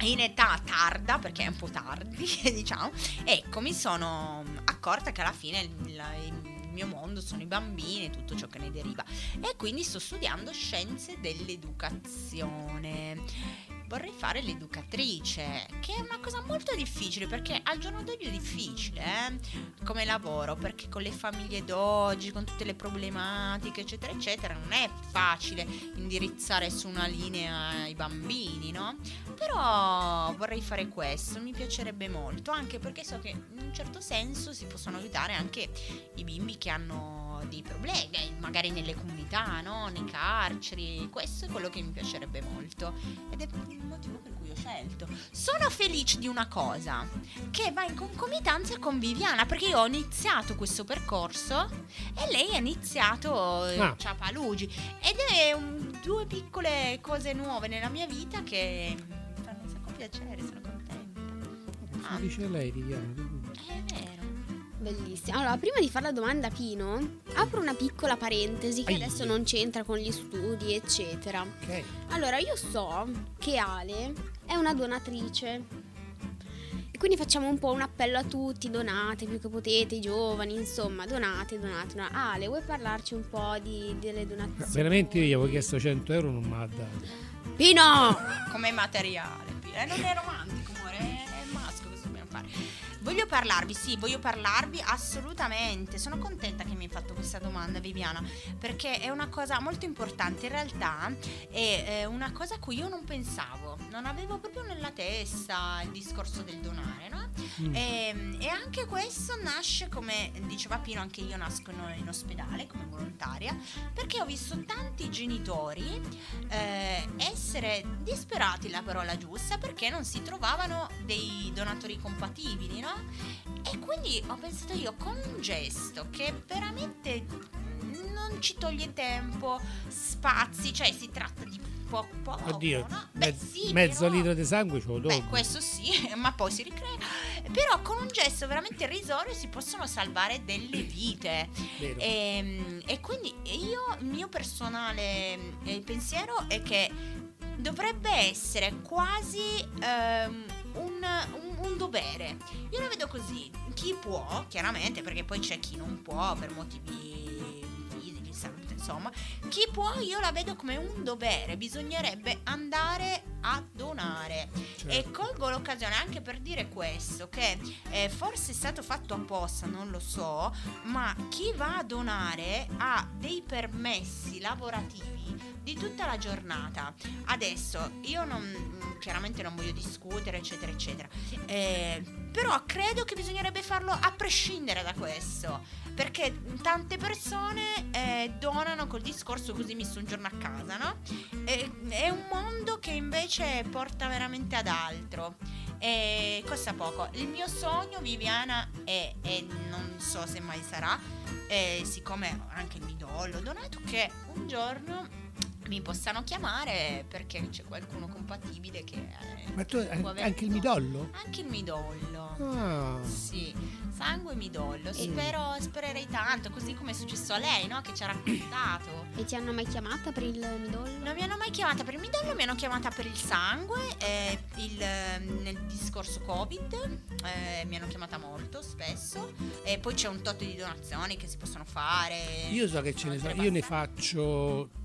in età tarda, perché è un po' tardi, diciamo, ecco, mi sono accorta che alla fine il, il mio mondo sono i bambini e tutto ciò che ne deriva. E quindi sto studiando scienze dell'educazione. Vorrei fare l'educatrice, che è una cosa molto difficile perché al giorno d'oggi è difficile eh, come lavoro, perché con le famiglie d'oggi, con tutte le problematiche, eccetera, eccetera, non è facile indirizzare su una linea i bambini, no? Però vorrei fare questo, mi piacerebbe molto, anche perché so che in un certo senso si possono aiutare anche i bimbi che hanno dei problemi, magari nelle comunità, no? nei carceri, questo è quello che mi piacerebbe molto ed è il motivo per cui ho scelto. Sono felice di una cosa, che va in concomitanza con Viviana, perché io ho iniziato questo percorso e lei ha iniziato eh, Ah. Ciapalugi ed è un- due piccole cose nuove nella mia vita che mi fanno un sacco piacere, sono contenta. Cosa Ah. dice lei, Viviana? È vero. Bellissimo. Allora, prima di fare la domanda a Pino, apro una piccola parentesi che Ai. adesso non c'entra con gli studi, eccetera. Ok. Allora, io so che Ale è una donatrice. E quindi facciamo un po' un appello a tutti, donate più che potete, i giovani, insomma, donate, donate. donate. Ale, vuoi parlarci un po' di- delle Ma donazioni? veramente io gli avevo chiesto 100 euro, non mi ha dato. Pino! come materiale. Eh, non è romantico, amore, è, è maschio questo dobbiamo fare. Voglio parlarvi, sì, voglio parlarvi assolutamente. Sono contenta che mi hai fatto questa domanda, Viviana, perché è una cosa molto importante. In realtà è una cosa a cui io non pensavo, non avevo proprio nella testa il discorso del donare, no? Mm. E, e anche questo nasce come diceva Pino, anche io nasco in, in ospedale come volontaria, perché ho visto tanti genitori eh, essere disperati, la parola giusta, perché non si trovavano dei donatori compatibili, no? E quindi ho pensato io con un gesto che veramente non ci toglie tempo, spazi, cioè si tratta di poco poco, Oddio, no? Beh, mezz- sì, mezzo però- litro di sangue ce lo do. Beh, questo sì, ma poi si ricrea. Però con un gesto veramente irrisorio si possono salvare delle vite. E, e quindi io, il mio personale eh, pensiero è che dovrebbe essere quasi ehm, un, un- un dovere. Io la vedo così. Chi può, chiaramente, perché poi c'è chi non può per motivi salute, insomma. Chi può, io la vedo come un dovere. Bisognerebbe andare a donare. Certo. E colgo l'occasione anche per dire questo, che eh, forse è stato fatto apposta, non lo so, ma chi va a donare ha dei permessi lavorativi di tutta la giornata. Adesso io non, chiaramente non voglio discutere, eccetera, eccetera. Eh, però credo che bisognerebbe farlo a prescindere da questo. Perché tante persone eh, donano col discorso così mi sto un giorno a casa, no? Eh, è un mondo che invece porta veramente ad altro. E costa poco. Il mio sogno, Viviana, è, e non so se mai sarà, eh, siccome anche il midollo, donato che un giorno mi possano chiamare perché c'è qualcuno compatibile che eh, Ma tu aver anche il midollo? Anche il midollo. Ah. Sì, sangue e midollo. Spero, spererei tanto, così come è successo a lei, no? Che ci ha raccontato. E ti hanno mai chiamata per il midollo? Non mi hanno mai chiamata per il midollo, mi hanno chiamata per il sangue, eh, il, nel discorso Covid, eh, mi hanno chiamata molto spesso. E poi c'è un tot di donazioni che si possono fare. Io so che ce ne sono, io ne faccio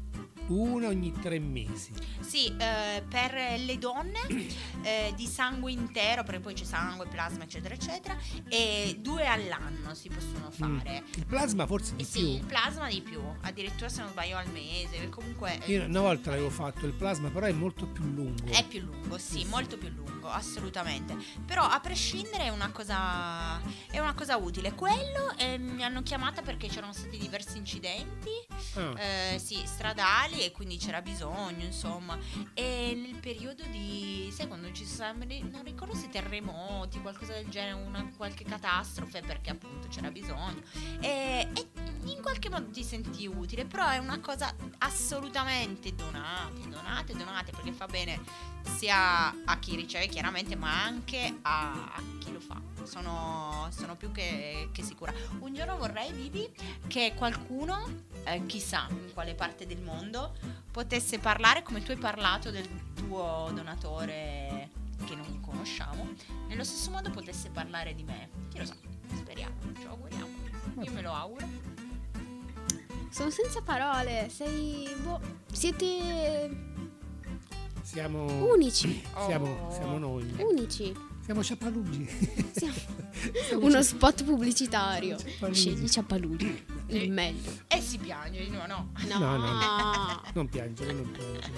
una ogni tre mesi. Sì, eh, per le donne eh, di sangue intero, perché poi c'è sangue, plasma, eccetera, eccetera, e due all'anno si possono fare. Il plasma forse di Eh sì, più. il plasma di più, addirittura se non sbaglio al mese, comunque eh, Io una volta l'avevo fatto il plasma, però è molto più lungo. è più lungo, sì, molto più lungo, assolutamente. Però a prescindere è una cosa, è una cosa utile. Quello eh, mi hanno chiamata perché c'erano stati diversi incidenti, Ah. eh, sì, stradali e quindi c'era bisogno, insomma. E nel periodo di, sai quando ci sono, non ricordo se terremoti, qualcosa del genere, una qualche catastrofe, perché appunto c'era bisogno. E, e in qualche modo ti senti utile, però è una cosa assolutamente donate, donate, donate, perché fa bene sia a chi riceve chiaramente, ma anche a, a chi lo fa. Sono, sono più che, che sicura. Un giorno vorrei, Vivi, che qualcuno, eh, chissà in quale parte del mondo, potesse parlare come tu hai parlato del tuo donatore che non conosciamo, nello stesso modo potesse parlare di me. Chi lo sa, speriamo, ci auguriamo. Io me lo auguro. Sono senza parole, sei... boh, siete Siamo unici, Siamo, Oh. siamo noi. unici. Siamo ciappalugi. Siamo- Siamo Uno cia- spot pubblicitario. Scegli Ciappaludi, il meglio. E si piange, no, no. No, No, no. Non piangere, non piangere.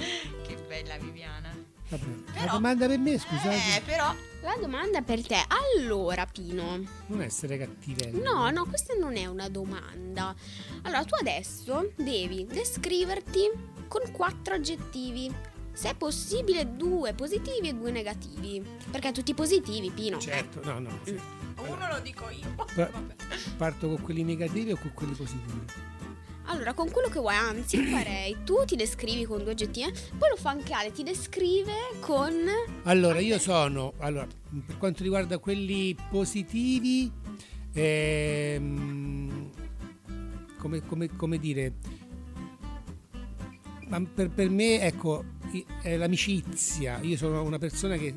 Che bella Viviana. Vabbè. La Però- domanda per me, Eh, scusate, però La domanda per te, allora Pino, non essere cattivello. no, no, questa non è una domanda. Allora, tu adesso devi descriverti con quattro aggettivi. Se è possibile, due positivi e due negativi. Perché tutti positivi, Pino. Certo, no, no. sì. uno lo dico io. Pa- Parto con quelli negativi o con quelli positivi? Allora, con quello che vuoi, anzi, farei. Tu ti descrivi con due aggettivi, poi lo fa anche Ale, ti descrive con. Allora, io sono, allora, per quanto riguarda quelli positivi, ehm, come, come- come dire, ma per, per me, ecco, è l'amicizia. Io sono una persona che...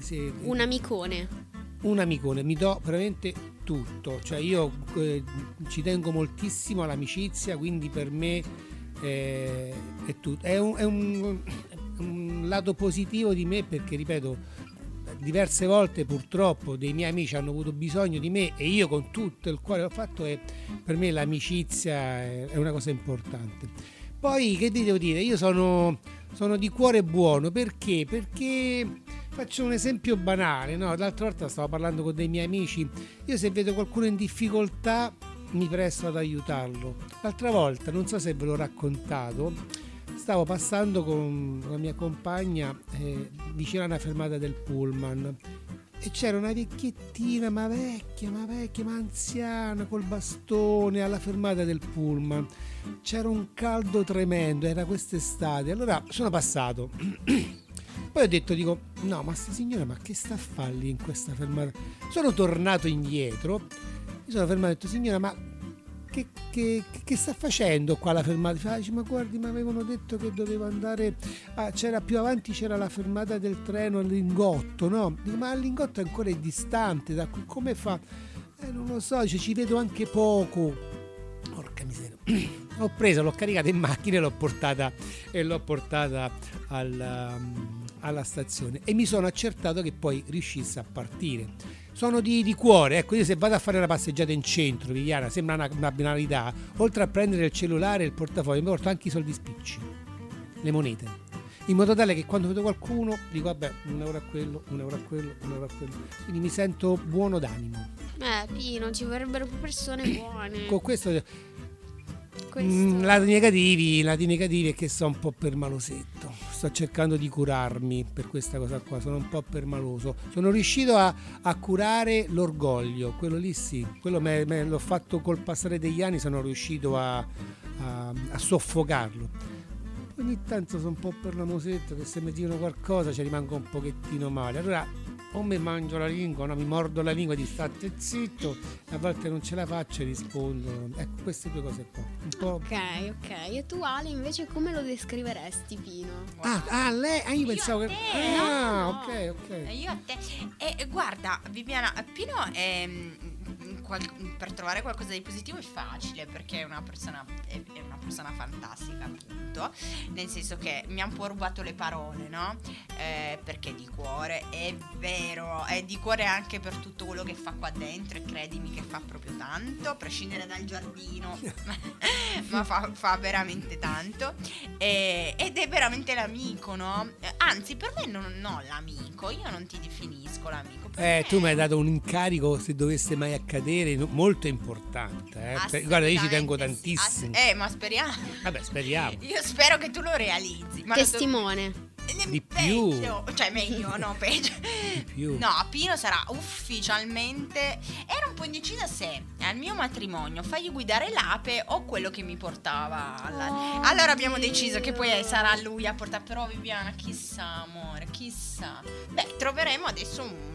se- Un amicone. un amicone, mi do veramente tutto, cioè io eh, ci tengo moltissimo all'amicizia, quindi per me eh, è tutto. È un, è un- un lato positivo di me perché, ripeto, diverse volte purtroppo dei miei amici hanno avuto bisogno di me e io con tutto il cuore l'ho fatto e per me l'amicizia è, una cosa importante. Poi che vi devo dire? Io sono, sono di cuore buono perché? Perché faccio un esempio banale, no? L'altra volta stavo parlando con dei miei amici, io se vedo qualcuno in difficoltà mi presto ad aiutarlo. L'altra volta, non so se ve l'ho raccontato, stavo passando con la mia compagna eh, vicino a una fermata del pullman e c'era una vecchiettina, ma vecchia, ma vecchia, ma anziana, col bastone alla fermata del pullman. C'era un caldo tremendo, era quest'estate. Allora sono passato. Poi ho detto, dico, no, ma sta signora, ma che sta a fare lì in questa fermata? Sono tornato indietro, mi sono fermato e ho detto, signora, ma che, che- che sta facendo qua la fermata? Dice, ma guardi, mi avevano detto che dovevo andare, ah, c'era più avanti c'era la fermata del treno a Lingotto, no? Dico, ma Lingotto ancora distante, da qui, come fa? Eh, non lo so, dice, ci vedo anche poco. Porca miseria. L'ho presa, l'ho caricata in macchina e l'ho portata, e l'ho portata alla, alla stazione e mi sono accertato che poi riuscisse a partire. Sono di, di cuore, ecco, io se vado a fare una passeggiata in centro, Viviana, sembra una, una banalità, oltre a prendere il cellulare e il portafoglio, mi porto anche i soldi spicci. le monete. In modo tale che quando vedo qualcuno dico vabbè un euro a quello, un euro a quello, un euro a quello. Quindi mi sento buono d'animo. Eh, Pino, ci vorrebbero più persone buone. Con questo Questo- Mm, lati negativi, lati negativi è che sto un po' permalosetto. Sto cercando di curarmi per questa cosa qua, sono un po' permaloso. Sono riuscito a, a curare l'orgoglio, quello lì sì, quello me- me- l'ho fatto col passare degli anni, sono riuscito a, a- a soffocarlo. Ogni tanto sono un po' permalosetto che se mi dicono qualcosa ci rimango un pochettino male. Allora o mi mangio la lingua, no, mi mordo la lingua di state zitto, a volte non ce la faccio e rispondo. Ecco, queste due cose qua. Un po'... Ok, ok. E tu Ale invece come lo descriveresti, Pino? Ah, ah, lei, ah, io pensavo a che... Ah, no, ok, E ok. io a te. E e guarda, Viviana, Pino è. Qual- per trovare qualcosa di positivo è facile perché è una persona è, è una persona fantastica appunto. Nel senso che mi ha un po' rubato le parole no? Eh, perché di cuore è vero è di cuore anche per tutto quello che fa qua dentro e credimi che fa proprio tanto a prescindere dal giardino ma fa, fa veramente tanto. E- ed è veramente l'amico no? Eh, anzi per me non, no l'amico io non ti definisco l'amico Eh, me- tu mi hai dato un incarico, se dovesse mai accadere, no- molto importante. Eh. Per- Guarda, io ci tengo tantissimo. Ass- eh, ma speriamo. Vabbè, speriamo. Io spero che tu lo realizzi. Ma lo so- Testimone. Eh, Di più. peggio, Cioè, meglio, no, peggio. Di più. No, Pino sarà ufficialmente. Era un po' indecisa se al mio matrimonio fargli guidare l'ape o quello che mi portava. alla- Oh, allora abbiamo Dio. deciso che poi sarà lui a portare. Però, Viviana, chissà, amore, chissà. Beh, troveremo adesso un-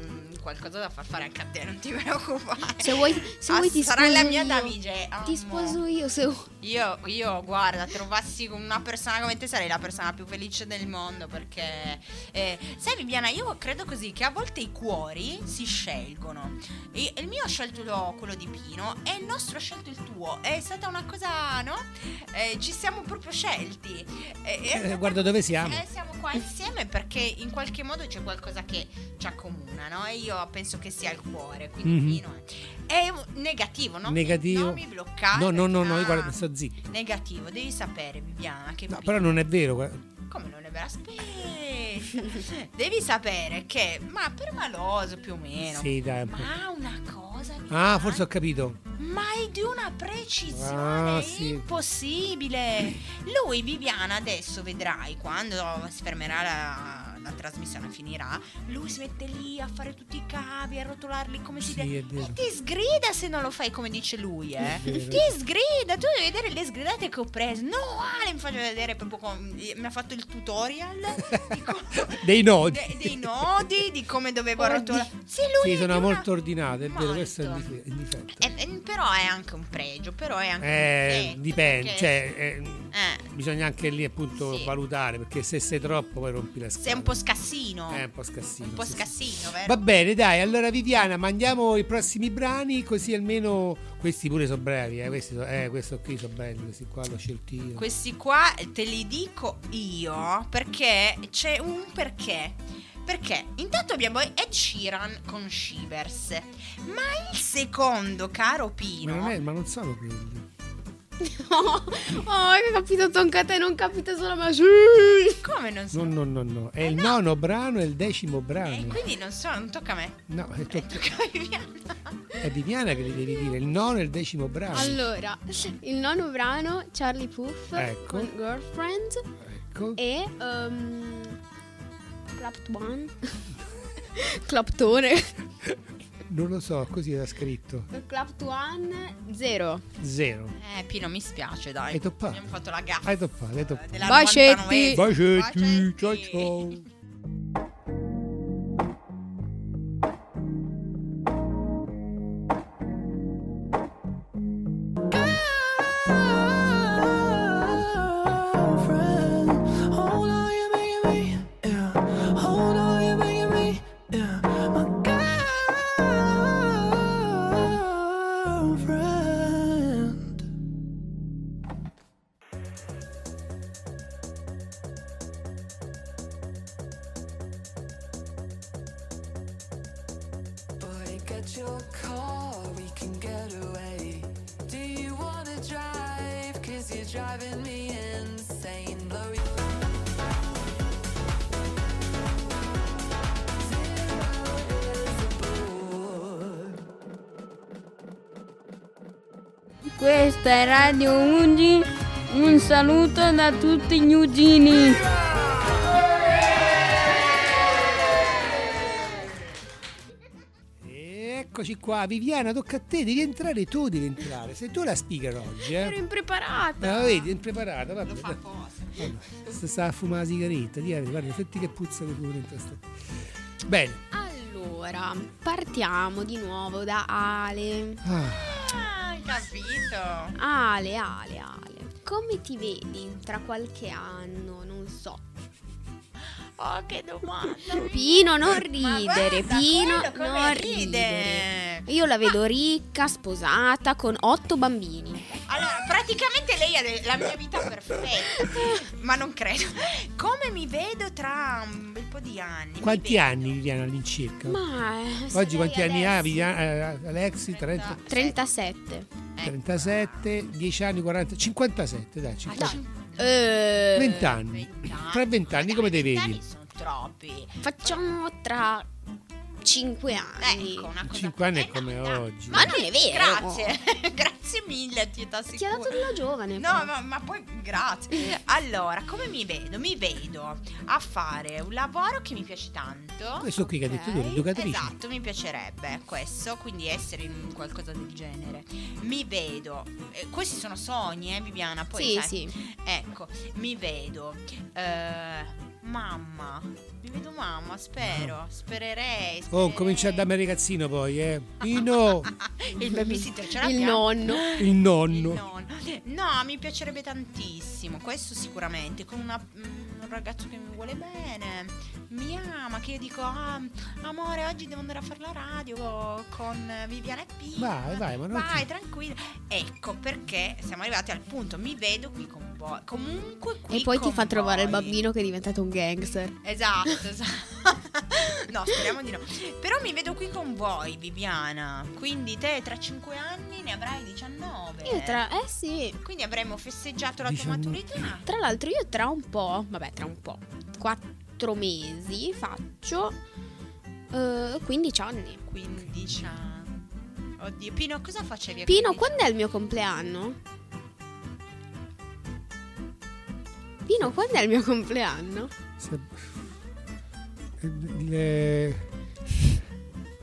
qualcosa da far fare anche a te, non ti preoccupare. Se vuoi, se Ah, vuoi ti sarà la mia io. Davide. Ti amo. sposo io se vuoi. Io, io, guarda, trovassi una persona come te sarei la persona più felice del mondo perché, eh, sai Viviana, io credo così che a volte i cuori si scelgono. E il mio ha scelto lo- quello di Pino e il nostro ha scelto il tuo. È stata una cosa, no? Eh, ci siamo proprio scelti. E- e- Eh, guarda dove siamo. eh, siamo qua insieme perché in qualche modo c'è qualcosa che ci accomuna, no? E io penso che sia il cuore, quindi Mhm. Pino è, negativo, no? Negativo. Non mi bloccare. No, no, no, no, io Ah. guarda, sto zitto. Negativo, devi sapere, Viviana, che No, però non è vero. come non è vero? Aspetta. devi sapere che ma permaloso più o meno. Sì, dai. Ma una cosa Ah, Viviana, forse ho capito. ma è di una precisione Ah, sì. impossibile. Lui, Viviana, adesso vedrai quando si fermerà la, la trasmissione, finirà. Lui si mette lì a fare tutti i cavi, a rotolarli come si Sì, deve. è. E ti sgrida se non lo fai come dice lui, eh. È. Ti sgrida, tu devi vedere le sgridate che ho preso. No, Ale, mi faccio vedere proprio come. Mi ha fatto il tutorial come- Dei nodi. de- dei nodi, di come dovevo Oddio. rotolare. Sì, lui Sì, è sono una- molto ordinate, è vero, questo è un Molto. dife- un difetto. eh, eh, però è anche un pregio, però è anche Eh, un difetto, dipende, cioè, eh, eh, bisogna anche lì appunto Sì. valutare, perché se sei troppo poi rompi la sei scatola. un po' scassino. È un po' scassino. un po' sì, sì. scassino, vero? Va bene, dai, allora Viviana, mandiamo i prossimi brani, così almeno questi pure sono brevi, eh, questi so- eh, questo qui sono belli, questi qua l'ho scelti io. Questi qua te li dico io perché c'è un perché. Perché intanto abbiamo Ed Sheeran con Shivers. Ma il secondo, caro ma, Pino. non è- ma non sono quelli. Oh, oh, hai capito anche a te, non capite solo a me. Sì. Come non so? No, no, no, no. È Eh, il no. nono brano e il decimo Eh, brano. quindi non so, non tocca a me. No, è, Eh, to- tocca a Viviana. è Viviana che li devi dire, il nono e il decimo brano. Allora, il nono brano, Charlie Puth Ecco. con Girlfriend Ecco. e um, Clapped One. Claptone. Non lo so, così era scritto. Clapped One 0. Zero. Eh, Pino, mi spiace, dai. Hai toppato. Abbiamo fatto la gaffa. Hai toppato, hai toppato. Bacetti. 99. Bacetti, ciao Bacetti. ciao. Radio Ugi. Un saluto da tutti gli Ugini. Eccoci qua, Viviana, tocca a te, devi entrare tu, devi entrare. Sei tu la speaker oggi, Ero eh? impreparata. Ma vedi, è impreparata, vabbè. Lo fa apposta. Vabbè, sta- a fumare la sigaretta, di guarda, senti che puzza che pure dentro sta. Bene. Allora, partiamo di nuovo da Ale. Ah, Ah, capito. Ale, Ale, Ale. Come ti vedi tra qualche anno? Non so. Oh, che domanda. Pino, non ridere. guarda, Pino, non ride. ridere. Io la vedo ricca, sposata, con otto bambini. Allora, praticamente lei ha de- la mia vita perfetta, ma non credo. Come mi vedo tra un bel po' di anni? Quanti anni Viviana all'incirca? Ma eh, Oggi quanti anni ha. Viviana? Eh, Alexi? 30, 37. 37, 10 anni, 40, 57, dai, Ah, 50. cin- Eh, 20 anni. Tra 20 anni come te vedi? Sono troppi. Facciamo tra 5 anni. Ecco, una cosa 5 anni è Eh, come dai. oggi. Ma non è vero. Grazie, grazie mille, ti Ti ha dato sicura. della giovane. No, ma, ma poi grazie. Allora, come mi vedo? Mi vedo a fare un lavoro che mi piace tanto. Questo qui che hai detto tu, l'educatrice. Esatto, mi piacerebbe questo, quindi essere in qualcosa del genere. Mi vedo, eh, questi sono sogni, eh, Viviana, poi Sì, sai- sì. Ecco, mi vedo eh, mamma. Mi vedo mamma, spero, spererei. Oh, spererei. comincia a darmi ragazzino poi, eh. Pino, Il babysitter ce Il l'abbiamo? nonno. il Il nonno. nonno. No, mi piacerebbe tantissimo, questo sicuramente, con una- mm, un ragazzo che mi vuole bene, mi ama, che io dico, "Ah, amore, oggi devo andare a fare la radio con Viviana e Pino. Vai, vai, ma non Vai, ti- tranquilla. Ecco perché siamo arrivati al punto, mi vedo qui con voi. Comunque qui E poi ti fa trovare il voi. bambino che è diventato un gangster. Esatto, esatto. no, speriamo di no. Però mi vedo qui con voi, Viviana. Quindi te tra 5 anni ne avrai 19. Io tra. Eh sì. Quindi avremo festeggiato la tua 19. maturità. Tra l'altro io tra un po'. Vabbè, tra un po'. 4 mesi faccio. eh, 15 anni. 15 anni. Oddio, Pino, cosa facevi a Pino, 15 quando è il mio compleanno? Pino, quando è il mio compleanno? Se- il- il-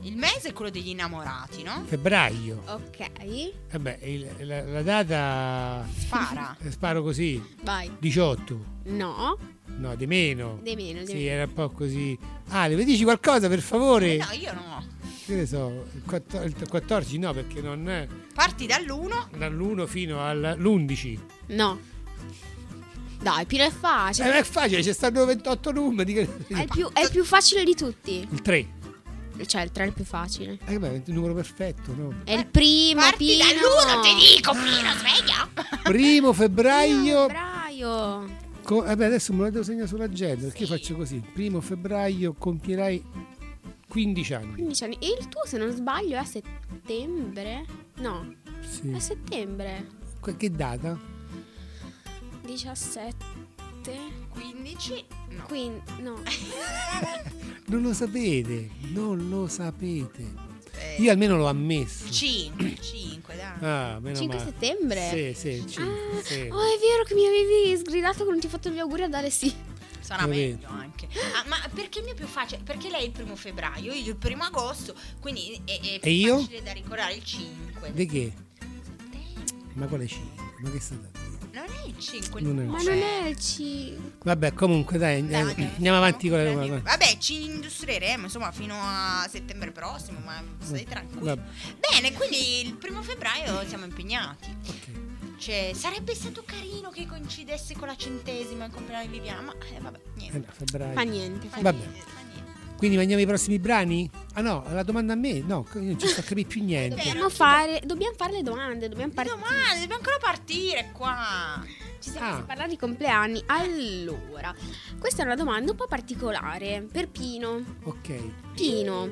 Il mese è quello degli innamorati, no? febbraio. Ok, Vabbè, il- la, la data Spara. eh, sparo così, vai. 18. No, No, di meno. di meno, di Sì, meno. era un po' così. Ale, mi dici qualcosa per favore? No, io no. Che ne so, il 14, il 14 no, perché non è Parti dall'1. dall'1 fino all'11. No. Dai, Pino è facile. Eh, è facile, ci stanno 28 numeri. È il, più, è il più facile di tutti. Il 3. Cioè, il 3 è il più facile. Eh, beh, è il numero perfetto, no? È il primo, Parti Pino. dall'1, ti dico, Pino, sveglia. Primo febbraio. Febbraio. co- vabbè, adesso me lo devo segnare sull'agenda perché io faccio così. Primo febbraio compierai 15 anni. 15 anni. E il tuo, se non sbaglio, è a settembre? No, Sì. è a settembre. Que- Che data? 17. 15. No. Quindi, no. Non lo sapete, non lo sapete. Eh, Io almeno l'ho ammesso. 5, 5, dai. Ah, meno 5 male. settembre? Sì, sì, cinque, Ah, sì. Oh, è vero che mi avevi sgridato che non ti ho fatto gli auguri ad Alessi. Sarà Lo meglio anche. Ah, ma perché il mio è più facile? Perché lei è il primo febbraio, io il primo agosto, quindi è, è più E io? facile da ricordare il 5. Di che? Ma quale 5? Ma che sta da dire? Non è il 5, Non è il Ma cioè- non è il C. Vabbè, comunque dai, Dai, eh, dai, andiamo avanti con le prendi- domande. Vabbè, ci industrieremo insomma fino a settembre prossimo, ma stai tranquillo. Vabbè, Bene, quindi il primo febbraio siamo impegnati. ok. Cioè, sarebbe stato carino che coincidesse con la centesima il compleanno di Viviana, ma eh, vabbè, Eh, niente. no, febbraio. Fa niente. Fa Vabbè. niente, fa niente. Quindi mandiamo i prossimi brani? Ah no, la domanda a me? No, io non ci sto a capire più niente. Dobbiamo fare, dobbiamo fare le domande, dobbiamo partire. Domani, dobbiamo ancora partire qua. Ci siamo Ah. parlare di compleanni. Allora, questa è una domanda un po' particolare per Pino. Ok. Pino,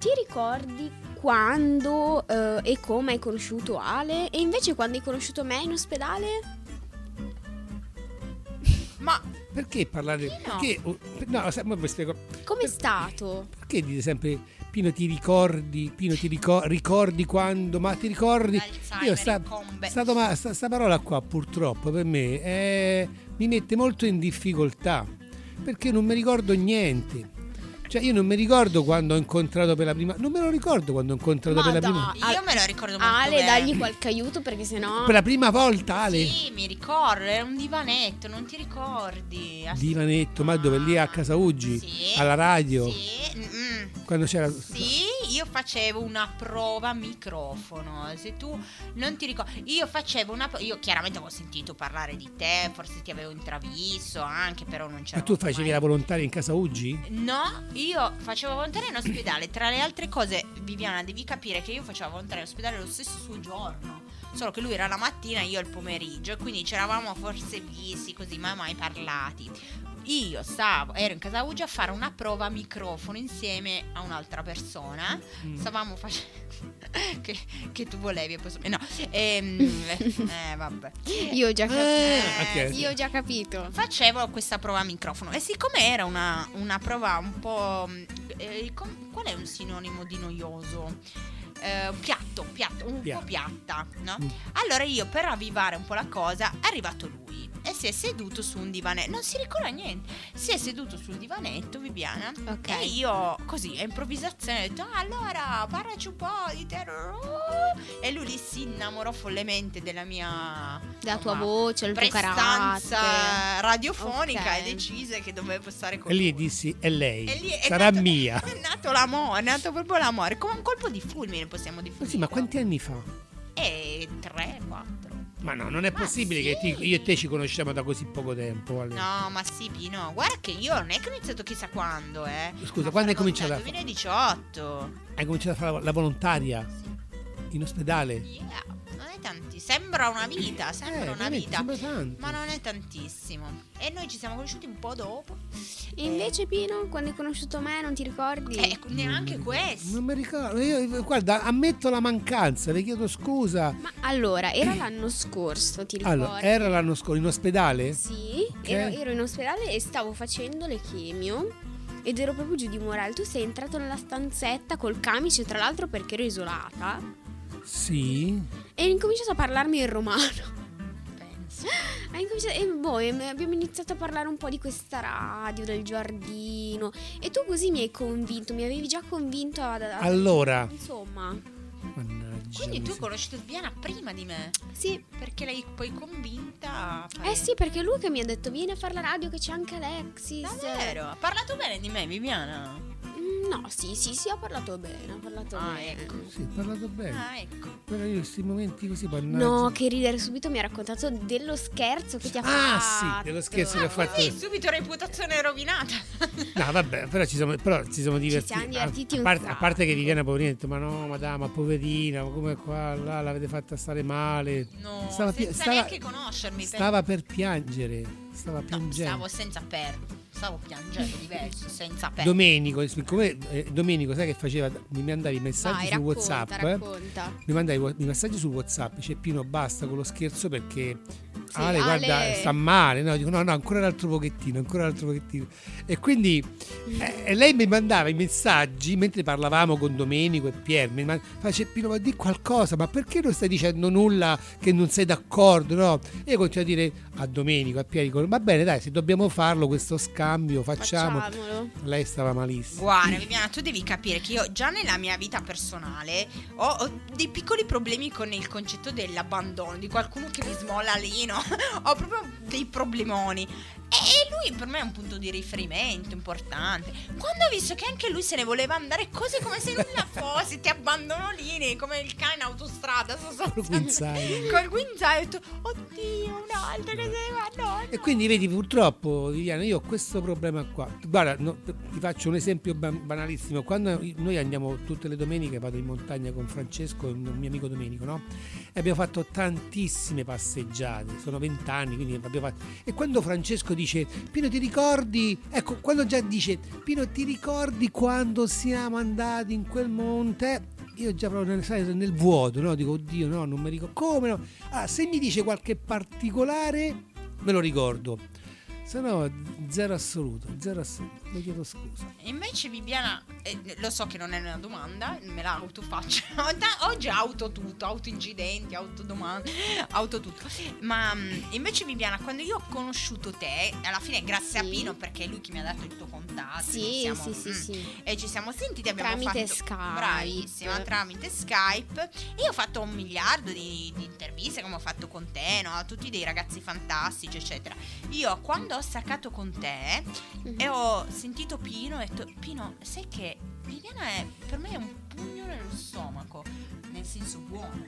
ti ricordi quando eh, e come hai conosciuto Ale? E invece quando hai conosciuto me in ospedale? Ma Perché parlare? no? Perché, oh, no, vi spiego. Com'è stato? Perché dite sempre Pino ti ricordi, Pino ti rico- ricordi quando, ma ti ricordi... L'Alzheimer Io sta, sta, doma- sta- sta parola qua purtroppo per me eh, mi mette molto in difficoltà perché non mi ricordo niente. Cioè io non mi ricordo quando ho incontrato per la prima... Non me lo ricordo quando ho incontrato Ma per la prima... Io me lo ricordo molto Ale, bene. dagli qualche aiuto perché sennò... Per la prima volta Ale... Sì, mi ricordo, era un divanetto, non ti ricordi? Divanetto, ma dove? Lì a casa Uggi? Sì. Alla radio? Sì, mm, Quando c'era... sì, io facevo una prova microfono. Se tu non ti ricordi, io facevo una Io chiaramente avevo sentito parlare di te, forse ti avevo intravisto anche, però non c'era. Ma tu facevi la volontaria in casa Uggi? No, io facevo volontaria in ospedale. Tra le altre cose, Viviana, devi capire che io facevo volontaria in ospedale lo stesso suo giorno. Solo che lui era la mattina e io il pomeriggio. E quindi ci eravamo forse visti così, ma mai parlati. Io stavo, ero in casa Ugi a fare una prova a microfono insieme a un'altra persona. Mm. Stavamo facendo. che, che tu volevi, e poi. eh, No, ehm, eh, vabbè. Io ho già capito. Eh, ok. Io ho già capito. Facevo questa prova a microfono e siccome era una, una prova un po'... mh, eh, com- qual è un sinonimo di noioso? Eh, piatto, piatto, un Piatto. po' piatta, no? Mm. Allora io per avvivare un po' la cosa è arrivato lui e si è seduto su un divanetto, non si ricorda niente, si è seduto sul divanetto Viviana Ok. e io così a improvvisazione ho detto "Ah, allora parlaci un po' di te e lui lì si innamorò follemente della mia Della tua voce, il tuo carattere. radiofonica Ok. e decise che dovevo stare con E lì lui. dissi, è lei, E lì è sarà nato- mia. È nato l'amore, è nato proprio l'amore, come un colpo di fulmine possiamo definire. sì, ma quanti anni fa? E tre, quattro. Ma no, non è Ma possibile sì. che ti- io e te ci conosciamo da così poco tempo. Ale. No, ma sì, Pino, guarda che io non è che ho iniziato chissà quando, eh. Scusa, Ma quando hai cominciato fa- 2018. Hai cominciato a fare la, la volontaria in ospedale? Yeah, tanti. Sembra una vita, sembra Eh, una veramente, vita. sembra tanto. Ma non è tantissimo. E noi ci siamo conosciuti un po' dopo. E invece Pino, quando hai conosciuto me, non ti ricordi? Eh, neanche questo. Non mi ricordo. Io, guarda, ammetto la mancanza, le chiedo scusa. Ma allora, era l'anno scorso, ti ricordi? Allora, era l'anno scorso in ospedale? Sì, Ok. ero, ero in ospedale e stavo facendo le chemio ed ero proprio giù di morale. Tu sei entrato nella stanzetta col camice, tra l'altro perché ero isolata, Sì. e hai incominciato a parlarmi in romano. Penso. Hai incominciato, e boh, e abbiamo iniziato a parlare un po' di questa radio, del giardino. E tu così mi hai convinto, mi avevi già convinto ad... ad- Allora. Insomma, Mannaggia. Quindi tu hai conosciuto Viviana prima di me. sì. Perché l'hai poi convinta a fare... Eh sì, perché lui che mi ha detto vieni a fare la radio che c'è anche Alexis. Davvero? Ha parlato bene di me, Viviana? No, sì, sì, sì, ho parlato bene, ho parlato Ah, bene. ecco. Sì, hai parlato bene. Ah, ecco. Però io in questi momenti così, mannaggia. No, che ridere, subito mi ha raccontato dello scherzo che ti ha Ah, fatto. sì, dello scherzo che ha fatto. Sì, subito reputazione rovinata. No, vabbè, però ci siamo, però ci siamo divertiti. siamo divertiti a, un parte, a parte che Viviana poverina ha detto, ma no, madama, ma poverina, ma come qua, là, l'avete fatta stare male. No, Stava pi- senza stava- neanche conoscermi. per- Stava per piangere, stava No, piangendo. stavo senza per. Stavo piangendo diverso, senza per. Domenico, siccome eh, Domenico, sai che faceva? Mi mandavi i messaggi Vai, su racconta, WhatsApp. eh? racconta. Mi mandavi i messaggi su WhatsApp, dice Pino basta con lo scherzo perché Sì, Ale, guarda, Ale- sta male. No, dico no, no, ancora un altro pochettino, ancora un altro pochettino. E quindi eh, lei mi mandava i messaggi mentre parlavamo con Domenico e Pier. Mi man- face Pino, ma di qualcosa, ma perché non stai dicendo nulla che non sei d'accordo? No? E io continuo a dire a Domenico, a Pier, dico, va bene, dai, se dobbiamo farlo questo scambio, facciamo. Facciamolo. Lei stava malissimo. Guarda, Viviana, tu devi capire che io già nella mia vita personale ho, ho dei piccoli problemi con il concetto dell'abbandono, di qualcuno che mi smolla lì, no? ho proprio dei problemoni. E lui per me è un punto di riferimento importante. Quando ho visto che anche lui se ne voleva andare così come se nulla fosse, ti abbandono lì come il cane in autostrada. Col guinzaglio. Col guinzaglio, ho detto, oddio, un altro che se ne va, no, no. E quindi vedi, purtroppo, Viviana, io ho questo problema qua. Guarda, no, ti faccio un esempio ban- banalissimo. Quando noi andiamo tutte le domeniche, vado in montagna con Francesco e un mio amico Domenico, no? E abbiamo fatto tantissime passeggiate, sono vent'anni, quindi abbiamo fatto... E quando Francesco dice, Pino ti ricordi? Ecco, quando già dice, Pino ti ricordi quando siamo andati in quel monte? Io già proprio nel, nel vuoto, no? Dico, oddio, no, non mi ricordo. Come no? Ah, se mi dice qualche particolare, me lo ricordo. Se no, zero assoluto, zero assoluto. Le chiedo scusa. Invece Viviana, eh, lo so che non è una domanda, me la autofaccio. Oggi auto tutto, auto incidenti, auto domande, auto tutto. Ma mm, invece Viviana, quando io ho conosciuto te, alla fine grazie a Sì. Pino perché è lui che mi ha dato il tuo contatto. Sì, siamo- sì, sì, mm, sì. E ci siamo sentiti, abbiamo Tramite fatto Skype. Bravissima, tramite Skype. Io ho fatto un miliardo di, di interviste come ho fatto con te, no? Tutti dei ragazzi fantastici, eccetera. Io quando ho staccato con te Mhm. e ho sentito Pino, ho detto Pino, sai che Viviana è per me è un pugno nello stomaco, nel senso buono,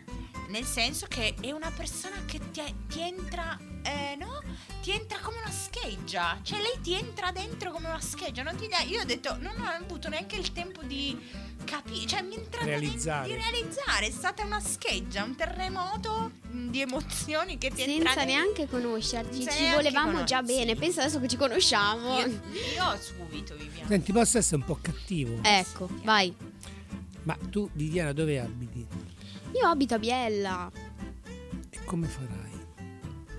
nel senso che è una persona che ti, ti entra, eh, no? Ti entra come una scheggia, cioè lei ti entra dentro come una scheggia, non ti dà, io ho detto non ho avuto neanche il tempo di capire, cioè mi è entrata dentro- Realizzare. di realizzare, è stata una scheggia, un terremoto mm, di emozioni che ti entra Senza neanche conoscerci, Senza ci neanche volevamo conos- già bene. sì. Pensa adesso che ci conosciamo. Io, io subito Viviana. Senti, posso essere un po' cattivo? Ecco, vai. Ma tu, Viviana, dove abiti? Io abito a Biella. E come farai?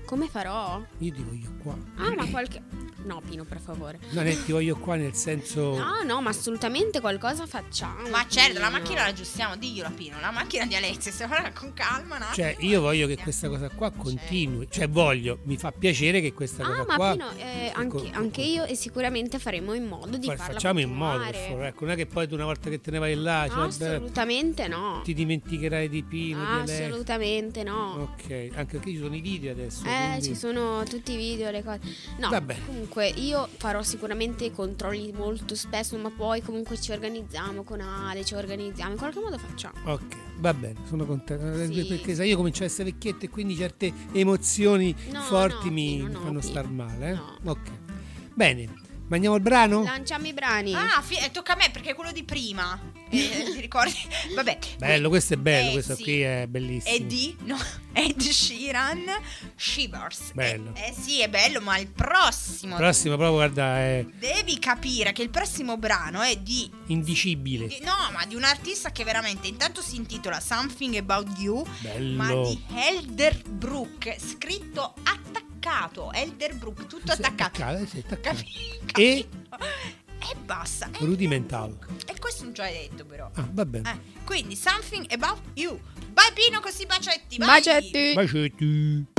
Come farò? Io ti voglio qua. Ah, ma qualche. No, Pino, per favore. Non è ti voglio qua nel senso... No, no, ma assolutamente qualcosa facciamo. Ma certo, la Pino. macchina la aggiustiamo, diglielo a Pino, la macchina di Alexia, se ora con calma un attimo. Cioè, io voglio che questa cosa qua continui. Cioè, voglio, mi fa piacere che questa Ah, cosa ma qua... Pino, eh, anche, co- anche io e sicuramente faremo in modo di Fa- farla facciamo in modo, per continuare. favore. Ecco, non è che poi tu una volta che te ne vai là, cioè, vabbè, Assolutamente no. ti dimenticherai di Pino, di Alex. Assolutamente no. Ok, anche perché ci sono i video adesso. Eh, quindi- ci sono tutti i video, le cose. No, Va bene. Comunque io farò sicuramente i controlli molto spesso, ma poi comunque ci organizziamo con Ale, ci organizziamo, in qualche modo facciamo. Ok, va bene, sono contento. Eh, Sì. Perché sai, io comincio a essere vecchietto e quindi certe emozioni No, forti no, mi no, fanno star male. Eh? Ok, bene, mandiamo il brano? Lanciamo i brani. Ah, fi- eh, tocca a me perché è quello di prima. Eh, ti ricordi? Vabbè. Bello, questo è bello, Eh, questo sì. qui è bellissimo. È di no, Ed Sheeran Shivers. Bello. Eh, eh sì, è bello, ma il prossimo. Prossimo, proprio guarda, è Devi capire che il prossimo brano è di indicibile. di- no, ma di un artista che veramente intanto si intitola Something About You, Bello. ma di Elderbrook, scritto attaccato, Elderbrook, tutto attaccato. attaccato, sì, attaccato. E? E basta. E, Rudimentale. e questo non ce l'hai detto però. Ah, va bene. Eh, quindi Something About You. Vai Pino così bacetti, vai. Bacetti. Bacetti.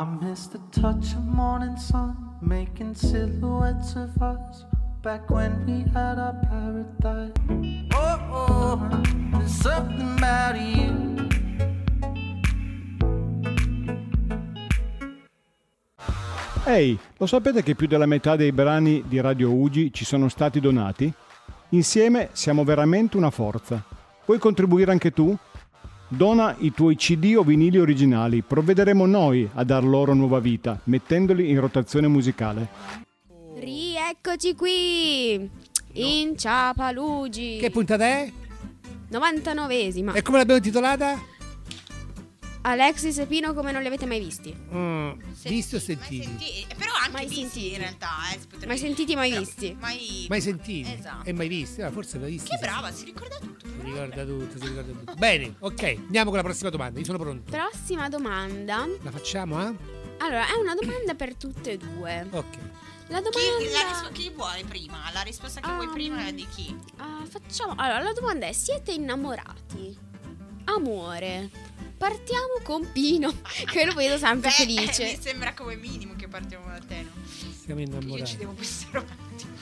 I miss the touch of morning sun, making silhouettes of us back when we had our paradise. Oh, oh, there's something about you. Ehi, lo sapete che più della metà dei brani di Radio Ugi ci sono stati donati? Insieme siamo veramente una forza. Puoi contribuire anche tu? Dona i tuoi CD o vinili originali, provvederemo noi a dar loro nuova vita, mettendoli in rotazione musicale. Rieccoci qui. In Ciapalugi. Che puntata è? 99esima. E come l'abbiamo titolata? Alexis e Pino come non li avete mai visti. Mm, visto o Mai sentiti? senti- eh, però anche Mai visti sentiti. in realtà. Eh, potrebbe Mai sentiti, mai Però visti. Mai, Mai sentiti? Esatto. E mai visti? Ah, forse mai visti. Che brava, si ricorda tutto. Si ricorda tutto, si ricorda tutto. Bene, ok, andiamo con la prossima domanda. Io sono pronto. Prossima domanda. La facciamo, eh? Allora, è una domanda per tutte e due. Ok. La Chi, domanda. la rispo- chi vuole prima? La risposta che vuoi Ah, prima è di chi? Ah, facciamo. Allora, la domanda è: siete innamorati? Amore. Partiamo con Pino, che lo vedo sempre Beh, felice. mi sembra come minimo che partiamo da te, no? Siamo Io ci innamorati. devo pensare un attimo.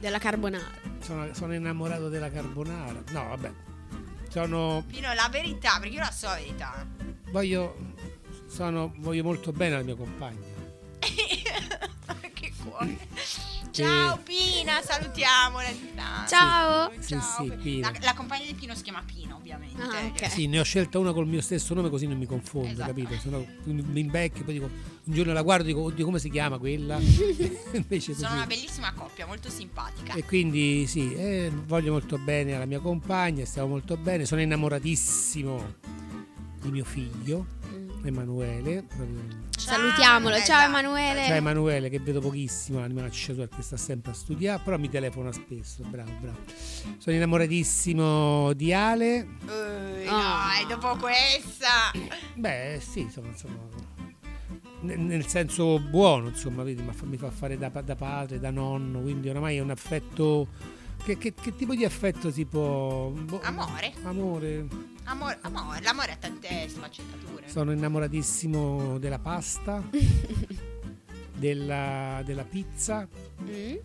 Della carbonara. Sono, sono innamorato della carbonara. No, vabbè. Sono. Pino, la verità, perché io la so la verità. Voglio. Sono. Voglio molto bene alla mia compagna. che cuore. Ciao Pina, salutiamola intanto. Ciao. Sì, sì. La, la compagna di Pino si chiama Pino, ovviamente. Ah, ok. Sì, ne ho scelta una col mio stesso nome così non mi confondo, Esatto. capito? Se no mi invecchio, poi dico, un giorno la guardo e dico, oddio come si chiama quella? Invece così. Sono una bellissima coppia, molto simpatica. E quindi sì, eh, voglio molto bene alla mia compagna, stiamo molto bene, sono innamoratissimo di mio figlio. Emanuele. proprio- Salutiamolo. Ciao. Emanuele. Ciao Emanuele, che vedo pochissimo, l'anima sua che sta sempre a studiare, però mi telefona spesso, bravo, bravo. Sono innamoratissimo di Ale. Eh, Ah. Dai, dopo questa. Beh, sì, insomma, insomma, nel, senso buono, insomma, vedi, ma fa- mi fa fare da, da padre, da nonno, quindi oramai è un affetto... Che, che- che tipo di affetto si può... boh, Amore. Amore. Amore, amore, l'amore ha tante sfaccettature. Sono innamoratissimo della pasta, della, della pizza. Mm?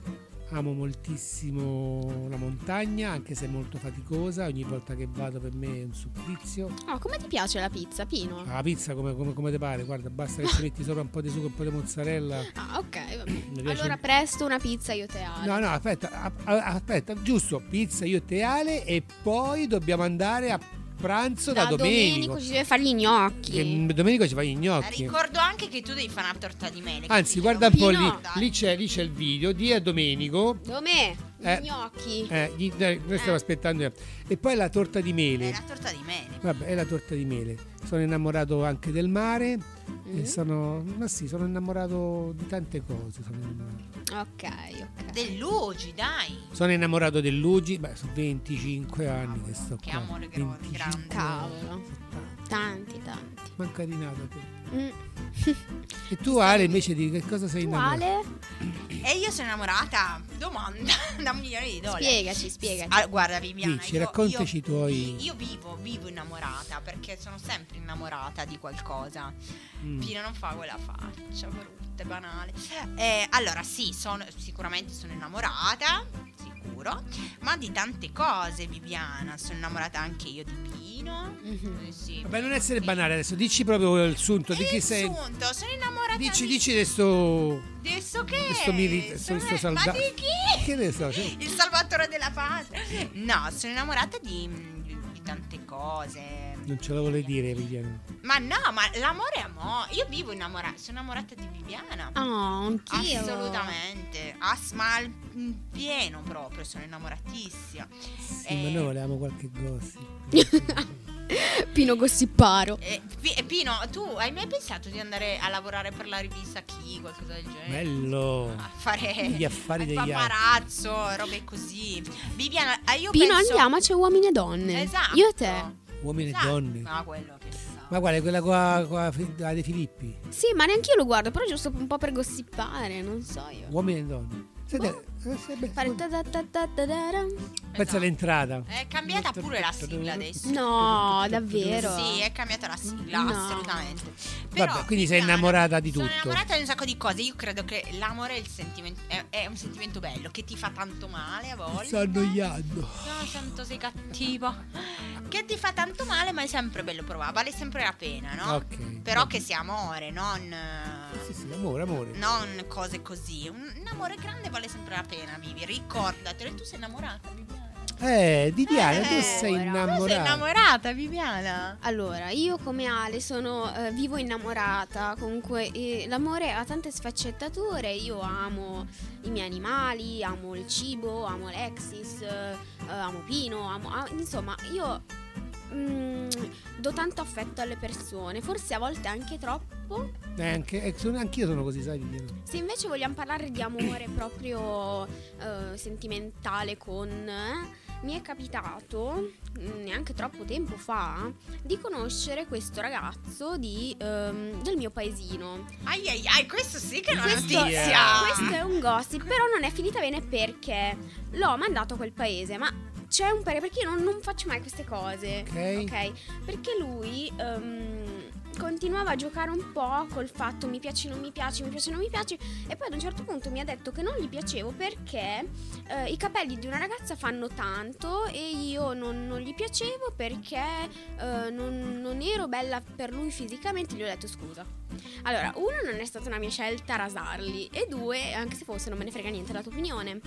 Amo moltissimo la montagna, anche se è molto faticosa. Ogni volta che vado per me è un supplizio. Oh, come ti piace la pizza, Pino? La pizza come, come, come te pare, guarda, basta che ci metti sopra un po' di sugo e un po' di mozzarella. Ah, ok, va bene. Allora presto una pizza io te Ale. No, no, aspetta, aspetta, giusto, pizza io te Ale e poi dobbiamo andare a pranzo da, da Domenico ci deve fare gli gnocchi. Che Domenico ci fa gli gnocchi. Ricordo anche che tu devi fare una torta di mele. Anzi, guarda un po' lì, lì c'è, lì c'è il video, di a Domenico. Dov'è? Gli Eh, gnocchi. Eh, gli- dai, noi stiamo aspettando. E poi la torta di È mele. la torta di mele. Vabbè, è la torta di mele. Sono innamorato anche del mare. Mm. E sono. Ma sì, sono innamorato di tante cose. Sono innamorato, Ok, ok. Dell'Ugi, dai. Sono innamorato dell'Ugi. Beh, sono 25 anni che sto Che qua. amore grande, 25 grande. Cavolo. Tanti, tanti. Manca di nada te. Mm. E tu, Ale, invece di che cosa sei Tu innamorato? Ale? E io sono innamorata. Domanda da un milione di dollari. Spiegaci, spiegaci. Ah, guarda, Viviana. Dici, io- raccontaci io- i tuoi- Io vivo, vivo innamorata perché sono sempre innamorata di qualcosa. Mm. Pino non fa quella faccia brutta, e banale. Eh, allora, sì, sono, sicuramente sono innamorata, sicuro, ma di tante cose, Viviana. Sono innamorata anche io di Pino. Mhm. Eh, sì. Vabbè, non essere banale adesso. Dici proprio il sunto. Di chi Il sei? sunto, sono innamorata Dici, di... dici adesso. Adesso che? Questo milita- Sono- Ma salda- di chi? Che ne so? cioè- Il salvatore della patria. No, sono innamorata di- di tante cose. Non ce la vuole dire, Viviana. Ma no, ma l'amore è amore. Io vivo innamorata. Sono innamorata di Viviana. Oh, anch'io. Assolutamente. As- ma al pieno proprio. Sono innamoratissima. Sì, ma Eh. noi volevamo qualche gossip. Pino Gossiparo. Eh, Pi- eh, Pino, tu hai mai pensato di andare a lavorare per la rivista Chi, qualcosa del genere? Bello. A fare Gli affari degli paparazzo, robe così. Viviana, eh, io Pino penso... andiamoci uomini e donne. Esatto. Io e te. Uomini Esatto. e donne. Ma quello che sa. Ma quale? Quella qua, qua la De Filippi? Sì, ma neanche io lo guardo, però giusto un po' per gossipare, non so io. Uomini e donne. Senti, eh, se- beh, Fare ta ta ta ta ta ta ra. pensa Esatto. all'entrata. È cambiata pure la sigla adesso. No, davvero. Sì, è cambiata la sigla, No. assolutamente. Vabbè, quindi sei Viviana, innamorata di Sono tutto. innamorata di un sacco di cose. Io credo che l'amore è, il sentimento, è, è un sentimento bello che ti fa tanto male a volte. Sto annoiando. No, santo sei cattivo. Che ti fa tanto male, ma è sempre bello provare. Vale sempre la pena, no? Ok. Però che sia amore, non. Sì, sì, amore, amore. Non cose così. Un, un amore grande vale sempre la pena, Vivi. Ricordatelo. E tu sei innamorata, Viviana. Eh, di Diana, tu Eh, sei Tu sei innamorata. innamorata, Viviana. Allora, io come Ale sono eh, vivo innamorata, comunque eh, l'amore ha tante sfaccettature, io amo i miei animali, amo il cibo, amo Alexis, eh, amo Pino, amo, ah, insomma, io mm, do tanto affetto alle persone, forse a volte anche troppo. Eh, anche, sono- anch'io sono così, sai, Viviana. Se invece vogliamo parlare di amore proprio eh, sentimentale con... eh, mi è capitato, mm, neanche troppo tempo fa, di conoscere questo ragazzo di, ehm, del mio paesino. Ai ai ai, questo sì che è una Questo, notizia. questo è un gossip, però non è finita bene perché l'ho mandato a quel paese, ma c'è un paese, perché io non, non faccio mai queste cose. Ok. Perché lui ehm, continuava a giocare un po' col fatto mi piaci, non mi piaci, mi piaci, non mi piaci. E poi ad un certo punto mi ha detto che non gli piacevo perché eh, i capelli di una ragazza fanno tanto e io non, non gli piacevo perché eh, non, non ero bella per lui fisicamente. Gli ho detto scusa. Allora, uno non è stata una mia scelta rasarli e due, anche se fosse non me ne frega niente la tua opinione.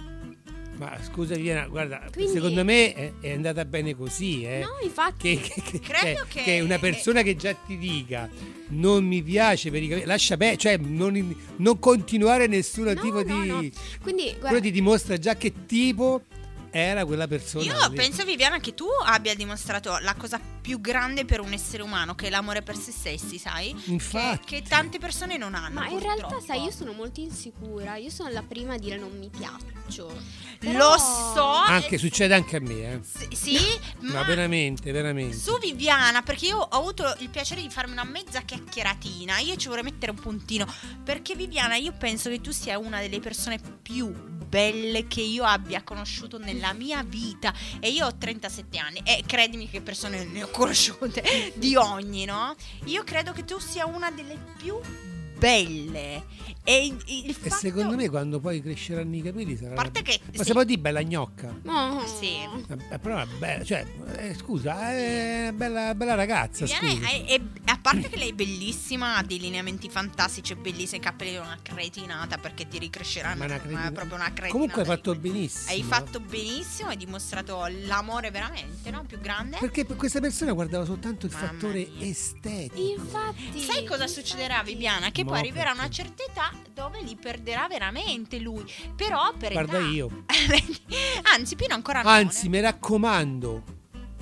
Ma scusa, Viviana, guarda, Quindi- secondo me è, è andata bene così, eh. No, infatti... Che, che- che- Credo cioè, che- una persona che già ti dica non mi piace per i capelli, lascia bene, cioè non, non continuare nessun No, tipo no, di. no. Quindi, Quello guarda, ti dimostra già che tipo era quella persona. Io lì. penso, Viviana, che tu abbia dimostrato la cosa più grande per un essere umano, che è l'amore per se stessi, sai? Infatti. Che, che tante persone non hanno. Ma in realtà, purtroppo. sai, io sono molto insicura. Io sono la prima a dire non mi piaccio. Lo Però- so. Anche, eh, succede anche a me, eh. sì, sì, Ma ma veramente, veramente. su Viviana, perché io ho avuto il piacere di farmi una mezza chiacchieratina, io ci vorrei mettere un puntino, perché Viviana, io penso che tu sia una delle persone più belle che io abbia conosciuto nella mia vita e io ho 37 anni e credimi che persone ne ho conosciute di ogni, no? Io credo che tu sia una delle più belle e il, il E fatto secondo me quando poi cresceranno i capelli sarà... a parte che Ma sì, si può dire bella gnocca? Oh. sì. Eh, Però è bella, cioè, eh, scusa, è una bella, bella ragazza, scusa. è- è- a parte che lei è bellissima, ha dei lineamenti fantastici, è bellissima, i capelli sono una cretinata perché ti ricresceranno. Ma una ma cretina- è proprio una cretinata. Comunque hai fatto benissimo. Hai fatto benissimo, hai dimostrato l'amore veramente, no? Più grande. Perché per questa persona guardava soltanto il Mamma fattore mia. estetico. Infatti. Sai cosa succederà, Viviana? Che poi No, arriverà una certa età dove li perderà veramente lui. Però per Guarda età. io. Anzi, Pino ancora no. Anzi, eh. mi raccomando,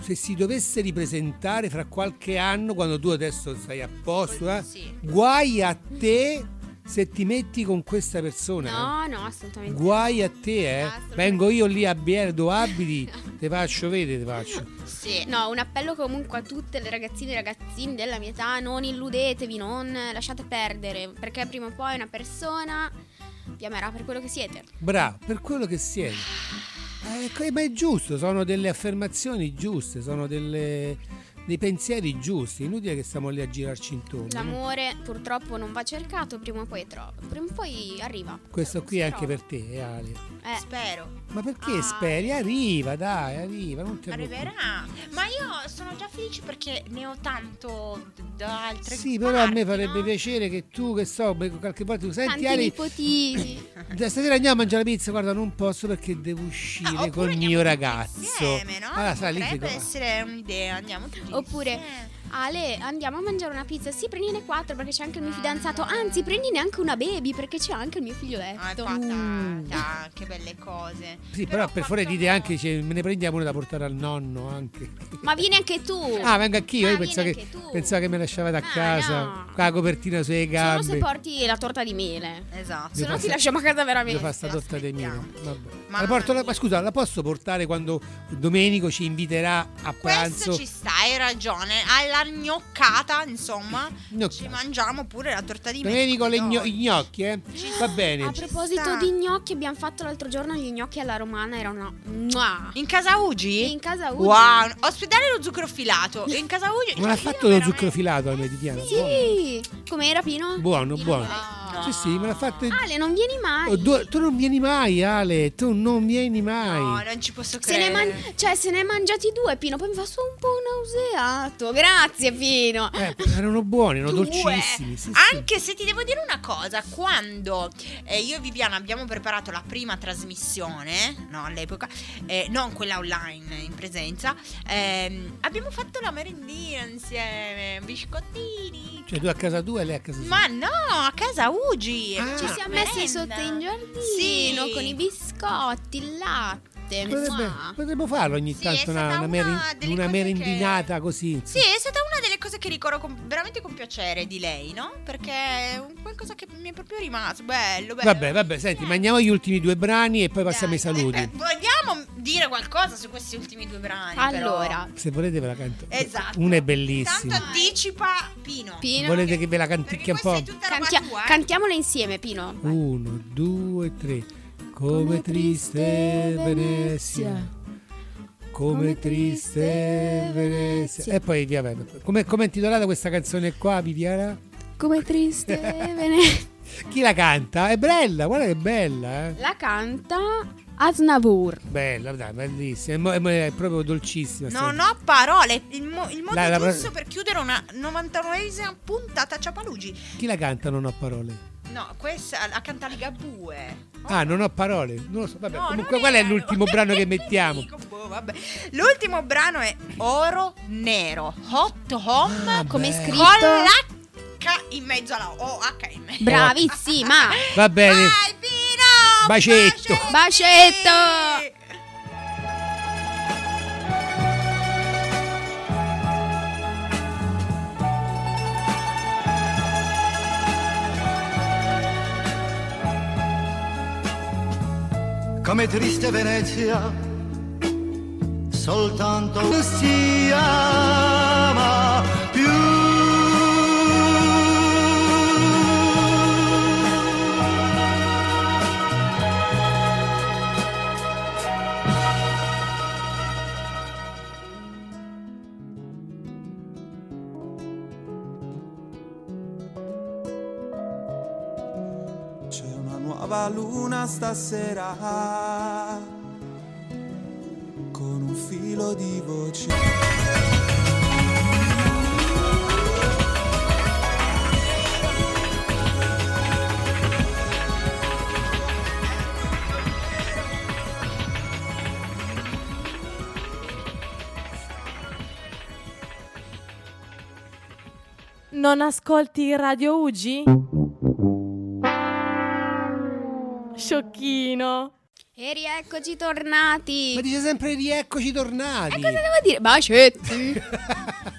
se si dovesse ripresentare fra qualche anno, quando tu adesso stai a posto, eh, Sì. guai a te se ti metti con questa persona. No, no, assolutamente. eh. Guai a te, eh. Vengo io lì a Biere, dove abiti, te faccio vedere, te faccio. Sì. No, un appello comunque a tutte le ragazzine e ragazzini della mia età, non illudetevi, non lasciate perdere, perché prima o poi una persona vi amerà per quello che siete. Bravo, per quello che siete. Eh, ma è giusto, sono delle affermazioni giuste, sono delle, dei pensieri giusti. Inutile che stiamo lì a girarci intorno. no? L'amore purtroppo non va cercato, prima o poi trova. Prima o poi arriva. Questo qui è anche trova. per te, eh, Ale. Eh, Spero. Ma perché Ah. speri? Arriva, dai, arriva, non ti preoccupare. Arriverà. Ma io sono già felice perché ne ho tanto da altre Sì, però a me parti, farebbe no? piacere che tu, che so, qualche volta tu senti tanti Ale, nipotini. stasera andiamo a mangiare la pizza, guarda, non posso perché devo uscire Ah, oppure col mio ragazzo. Insieme, no? Allora, sai, lì Potrebbe essere un'idea, andiamo tutti Oppure. Ale, andiamo a mangiare una pizza. Sì, prendine quattro perché c'è anche il mio fidanzato. Anzi, prendine anche una baby perché c'è anche il mio Ah, figlioletto. patata, che belle cose. Sì, però, per favore quanto- dite anche, cioè, me ne prendiamo una da portare al nonno anche. Ma vieni anche tu. Ah, vengo anch'io, Ma io vieni pensavo che, pensavo che me lasciavate a Ma casa no. con la copertina sulle Solo se gambe. porti la torta di mele. Esatto. Se no fa ti lasciamo a casa Devo veramente. fare sta torta di mele. Vabbè. La porto la- ma scusa, la posso portare quando Domenico ci inviterà a Questo pranzo? ci sta, hai ragione. Alla gnoccata, insomma, Gnoccata. ci mangiamo pure la torta di mele. Domenico le gno- gnocchi, eh? Va bene. A proposito sta. di gnocchi, abbiamo fatto l'altro giorno gli gnocchi alla romana. Erano. In casa Ugi? In casa Ugi. Wow, ospedale lo zucchero filato. In casa Ugi. Non ha fatto lo veramente- zucchero filato alle Diana? Sì. Com'era Pino? Buono, Dillo buono. pure. Sì, sì, me l'ha fatto. Ale, non vieni mai. Oh, du- tu non vieni mai, Ale. Tu non vieni mai. No, non ci posso Se ne, credere. man- cioè, se ne è mangiati due, Pino. Poi mi fa solo un po' nauseato. Grazie, Pino. Eh, erano buoni, erano Due. dolcissimi. Sì, sì. Anche se ti devo dire una cosa, quando eh, io e Viviana abbiamo preparato la prima trasmissione, no, all'epoca, eh, non quella online in presenza, ehm, abbiamo fatto la merendina insieme, biscottini. Cioè, tu a casa tua e lei a casa sua. Ma no, a casa Ugi. Ah. Ci siamo messi sotto in giardino Sì. con i biscotti, il latte. Potrebbe- Mua. potremmo farlo ogni Sì, tanto una, una, una meri- delle una merendinata così. Sì, è stata una delle cose che ricordo con- veramente con piacere di lei, no? Perché è un qualcosa che mi è proprio rimasto bello, bello. Vabbè, vabbè, senti, mandiamo gli ultimi due brani e poi passiamo ai Dai, saluti. eh, vogliamo dire qualcosa su questi ultimi due brani? però? Allora, Se volete ve la canto. Esatto. Una è bellissima. Tanto anticipa Pino. Pino. Volete che ve la canticchia un po'? Cantia- tua, eh? cantiamola insieme, Pino. Uno, due, tre. Come triste Venezia. Come triste Venezia. E poi via, vabbè. Come come è intitolata questa canzone qua, Viviana? Come triste Venezia. Chi la canta? È bella, guarda che bella, eh. La canta Aznavour. Bella, dai, bellissima. È, è proprio dolcissima. Non ho parole. Il, mo- il modo La- la- giusto per chiudere una 99esima puntata a Ciapalugi. Chi la canta non ho parole? No, questa la canta Ligabue. Ah, non ho parole. Non lo so. Vabbè, No, comunque qual è era- l'ultimo brano che mettiamo? Dico, boh, vabbè. L'ultimo brano è Oro Nero. Hot Home. Ah, Come beh. scritto? Con l'H in mezzo alla O H in mezzo. Bravissima. Va bene. Vai Pino! Bacetto. Bacetto. Come triste Venezia, soltanto non stasera con un filo di voce. Non ascolti Radio Ugi? Sciocchino. E rieccoci tornati. Ma dice sempre rieccoci tornati. E cosa devo dire? Bacetti.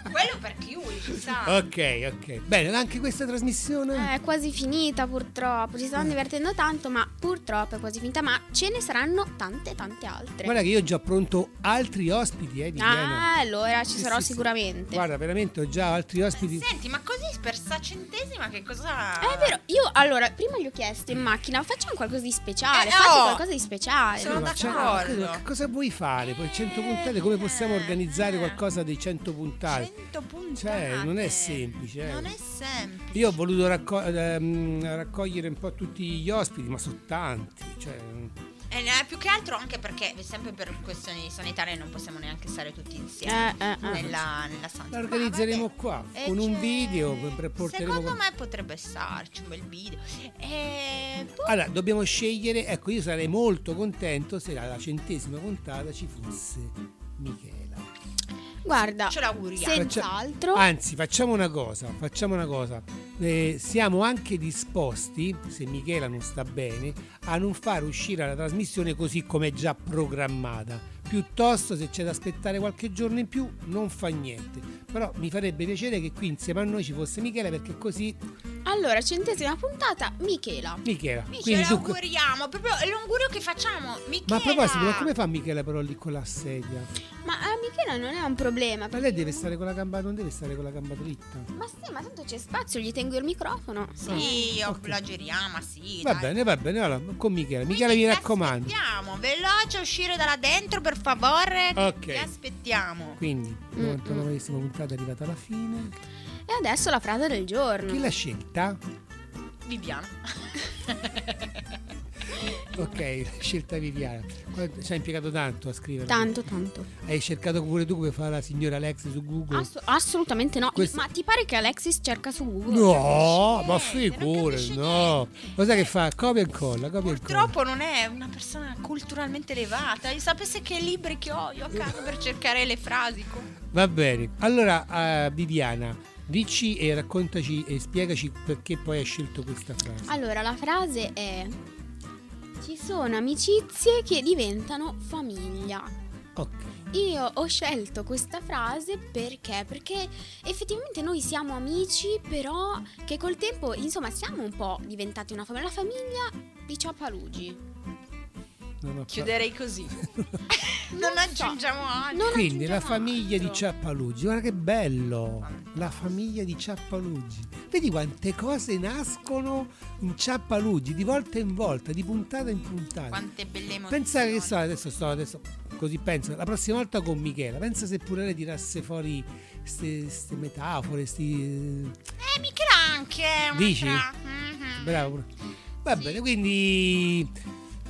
Ci sa. Ok, ok. Bene, anche questa trasmissione. È quasi finita purtroppo, ci stanno divertendo tanto, ma purtroppo è quasi finita, ma ce ne saranno tante tante altre. Guarda che io ho già pronto altri ospiti, eh, Viviana. Ah, allora ci Sì, sarò sì, sì. sicuramente. Guarda, veramente ho già altri ospiti. Senti, ma così per sta centesima che cosa... È vero, io allora prima gli ho chiesto in macchina, facciamo qualcosa di speciale, Eh, fate oh! qualcosa di speciale. Sono Ma d'accordo. che cosa vuoi fare? Poi 100 puntate, come possiamo organizzare qualcosa dei 100 puntate? 100 puntate. Cioè, non è semplice. eh. Non è semplice. Io ho voluto racco- ehm, raccogliere un po' tutti gli ospiti, ma sono tanti. Cioè, Eh, no, più che altro anche perché sempre per questioni sanitarie non possiamo neanche stare tutti insieme Eh, eh, eh. nella, nella stanza. la organizzeremo qua Eh, con un video. porteremo Secondo con- me potrebbe starci un bel video. E boh, Allora, dobbiamo scegliere. Ecco, io sarei molto contento se alla centesima puntata ci fosse Michela. Guarda, ce l'auguriamo. senz'altro. Anzi, facciamo una cosa, facciamo una cosa. Eh, siamo anche disposti, se Michela non sta bene, a non far uscire la trasmissione così come è già programmata. Piuttosto, se c'è da aspettare qualche giorno in più, non fa niente. Però mi farebbe piacere che qui insieme a noi ci fosse Michela, perché così. Allora, centesima puntata, Michela. Michela. quindi tu- l'auguriamo. Proprio è l'augurio che facciamo. Michela. Ma a proposito, ma come fa Michela però lì con la sedia? Ma a Michela non è un problema. Ma lei deve stare con la gamba, non deve stare con la gamba dritta. Ma sì, ma tanto c'è spazio, gli tengo il microfono. Sì, oh, la giriamo, sì. Va dai. bene, va bene, allora, con Michela. Michela mi raccomando. Aspettiamo, veloce a uscire da là dentro, per favore. Ok. Ti aspettiamo. Quindi, 99esima puntata è arrivata alla fine. E adesso la frase del giorno. Chi l'ha scelta? Viviana. Ok, scelta Viviana. Ci hai impiegato tanto a scrivere. Tanto, tanto. Hai cercato pure tu come fa la signora Alex su Google? Ass- assolutamente no. Questo- Ma ti pare che Alexis cerca su Google? no, ma figure, no. Cos'è che fa? Copia e incolla, copia e incolla. Purtroppo non è una persona culturalmente elevata. E sapesse che libri che ho io a casa per cercare le frasi. Va bene. Allora, eh, Viviana, dici e raccontaci e spiegaci perché poi hai scelto questa frase. Allora, la frase è: Ci sono amicizie che diventano famiglia. Ok. Io ho scelto questa frase perché? Perché effettivamente noi siamo amici, però che col tempo, insomma, siamo un po' diventati una famiglia. La famiglia di Ciapalugi. Non ho Chiuderei così. non aggiungiamo altro. Non Quindi la famiglia di altro. Ciappalugi, guarda che bello! La famiglia di Ciappalugi. Vedi quante cose nascono in Ciappalugi di volta in volta, di puntata in puntata. Quante belle emozioni. Pensa che so, adesso sto adesso così penso, la prossima volta con Michela, pensa se pure lei tirasse fuori queste metafore, sti Eh, Michela anche. Dici? Mhm. Bravo. pure. Va bene, quindi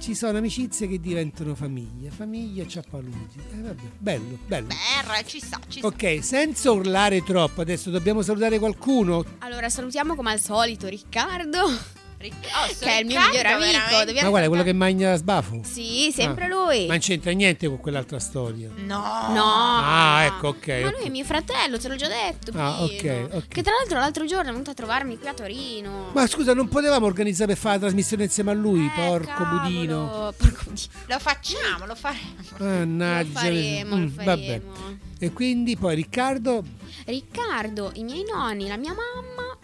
ci sono amicizie che diventano famiglia, famiglia Ciappalugi. Eh, vabbè, bello, bello. Berra, ci sta, ci sta. Ok, senza urlare troppo, adesso dobbiamo salutare qualcuno. Allora, salutiamo come al solito Riccardo. Ric- oh, che è il mio migliore amico. veramente. Ma qual è quello che mangia sbafo? Sì, sempre Ah, lui. Ma non c'entra niente con quell'altra storia. No. No. Ah, ecco, ok. Ma ok. lui è mio fratello, te l'ho già detto. Ah, Pino. ok. Che tra l'altro l'altro giorno è venuto a trovarmi qui a Torino. Ma scusa, non potevamo organizzare per fare la trasmissione insieme a lui, Eh, porco cavolo, budino. Porco budino. Lo facciamo, lo faremo. Mannaggia. Lo faremo, lo Mm, vabbè. faremo. E quindi poi Riccardo Riccardo, i miei nonni, la mia mamma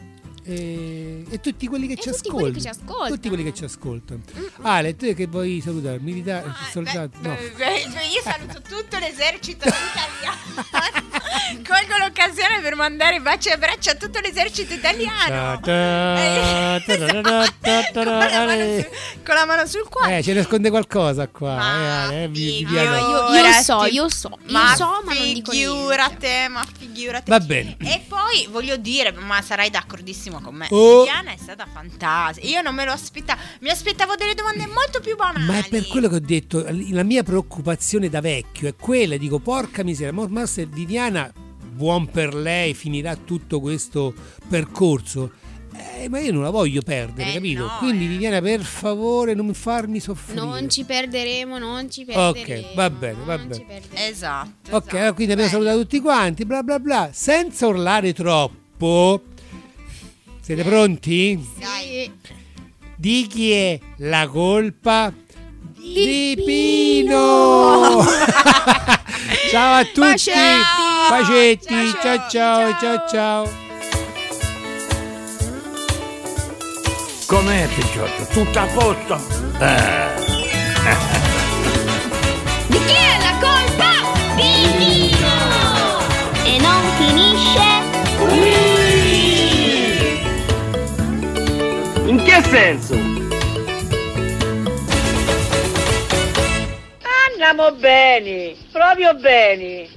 E, e tutti quelli che ci tutti ascoltano. quelli che ci ascoltano. Tutti quelli che ci ascoltano. Ale, tu che vuoi salutare? Militare? soldato? No. Eh, beh, Io saluto tutto l'esercito italiano. Colgo l'occasione per mandare baci e abbracci a tutto l'esercito italiano. Ta- ta- ta- ta- ta- ta- ta- Con la mano sul cuore. Eh, ce ne nasconde qualcosa qua. eh, eh, vi- Viviana. Io, io so, io so, io Ma so, ma non dico niente. figurate, ma figurate. Va bene. E poi voglio dire, ma sarai d'accordissimo con me. Oh. Viviana è stata fantastica. Io non me lo aspettavo. Mi aspettavo delle domande molto più banali. Ma è per quello che ho detto, la mia preoccupazione da vecchio è quella, dico, porca miseria, ma, se Viviana, buon per lei, finirà tutto questo percorso, eh, ma io non la voglio perdere, Eh, capito? no, Quindi Viviana, per favore, non farmi soffrire. Non ci perderemo, non ci ok, perderemo. va bene, va non ci bene. perderemo. Esatto. Ok, allora quindi abbiamo salutato tutti quanti, bla bla bla, senza urlare troppo. Siete pronti? Sì. Di chi è la colpa? Di Pino! ciao a tutti! Bacetti! Bacetti! Ciao ciao ciao ciao! Com'è picciotto? Tutto a posto? Eh. Di chi è la colpa? Di Pino! E non finisce qui! In che senso? Andiamo bene, proprio bene.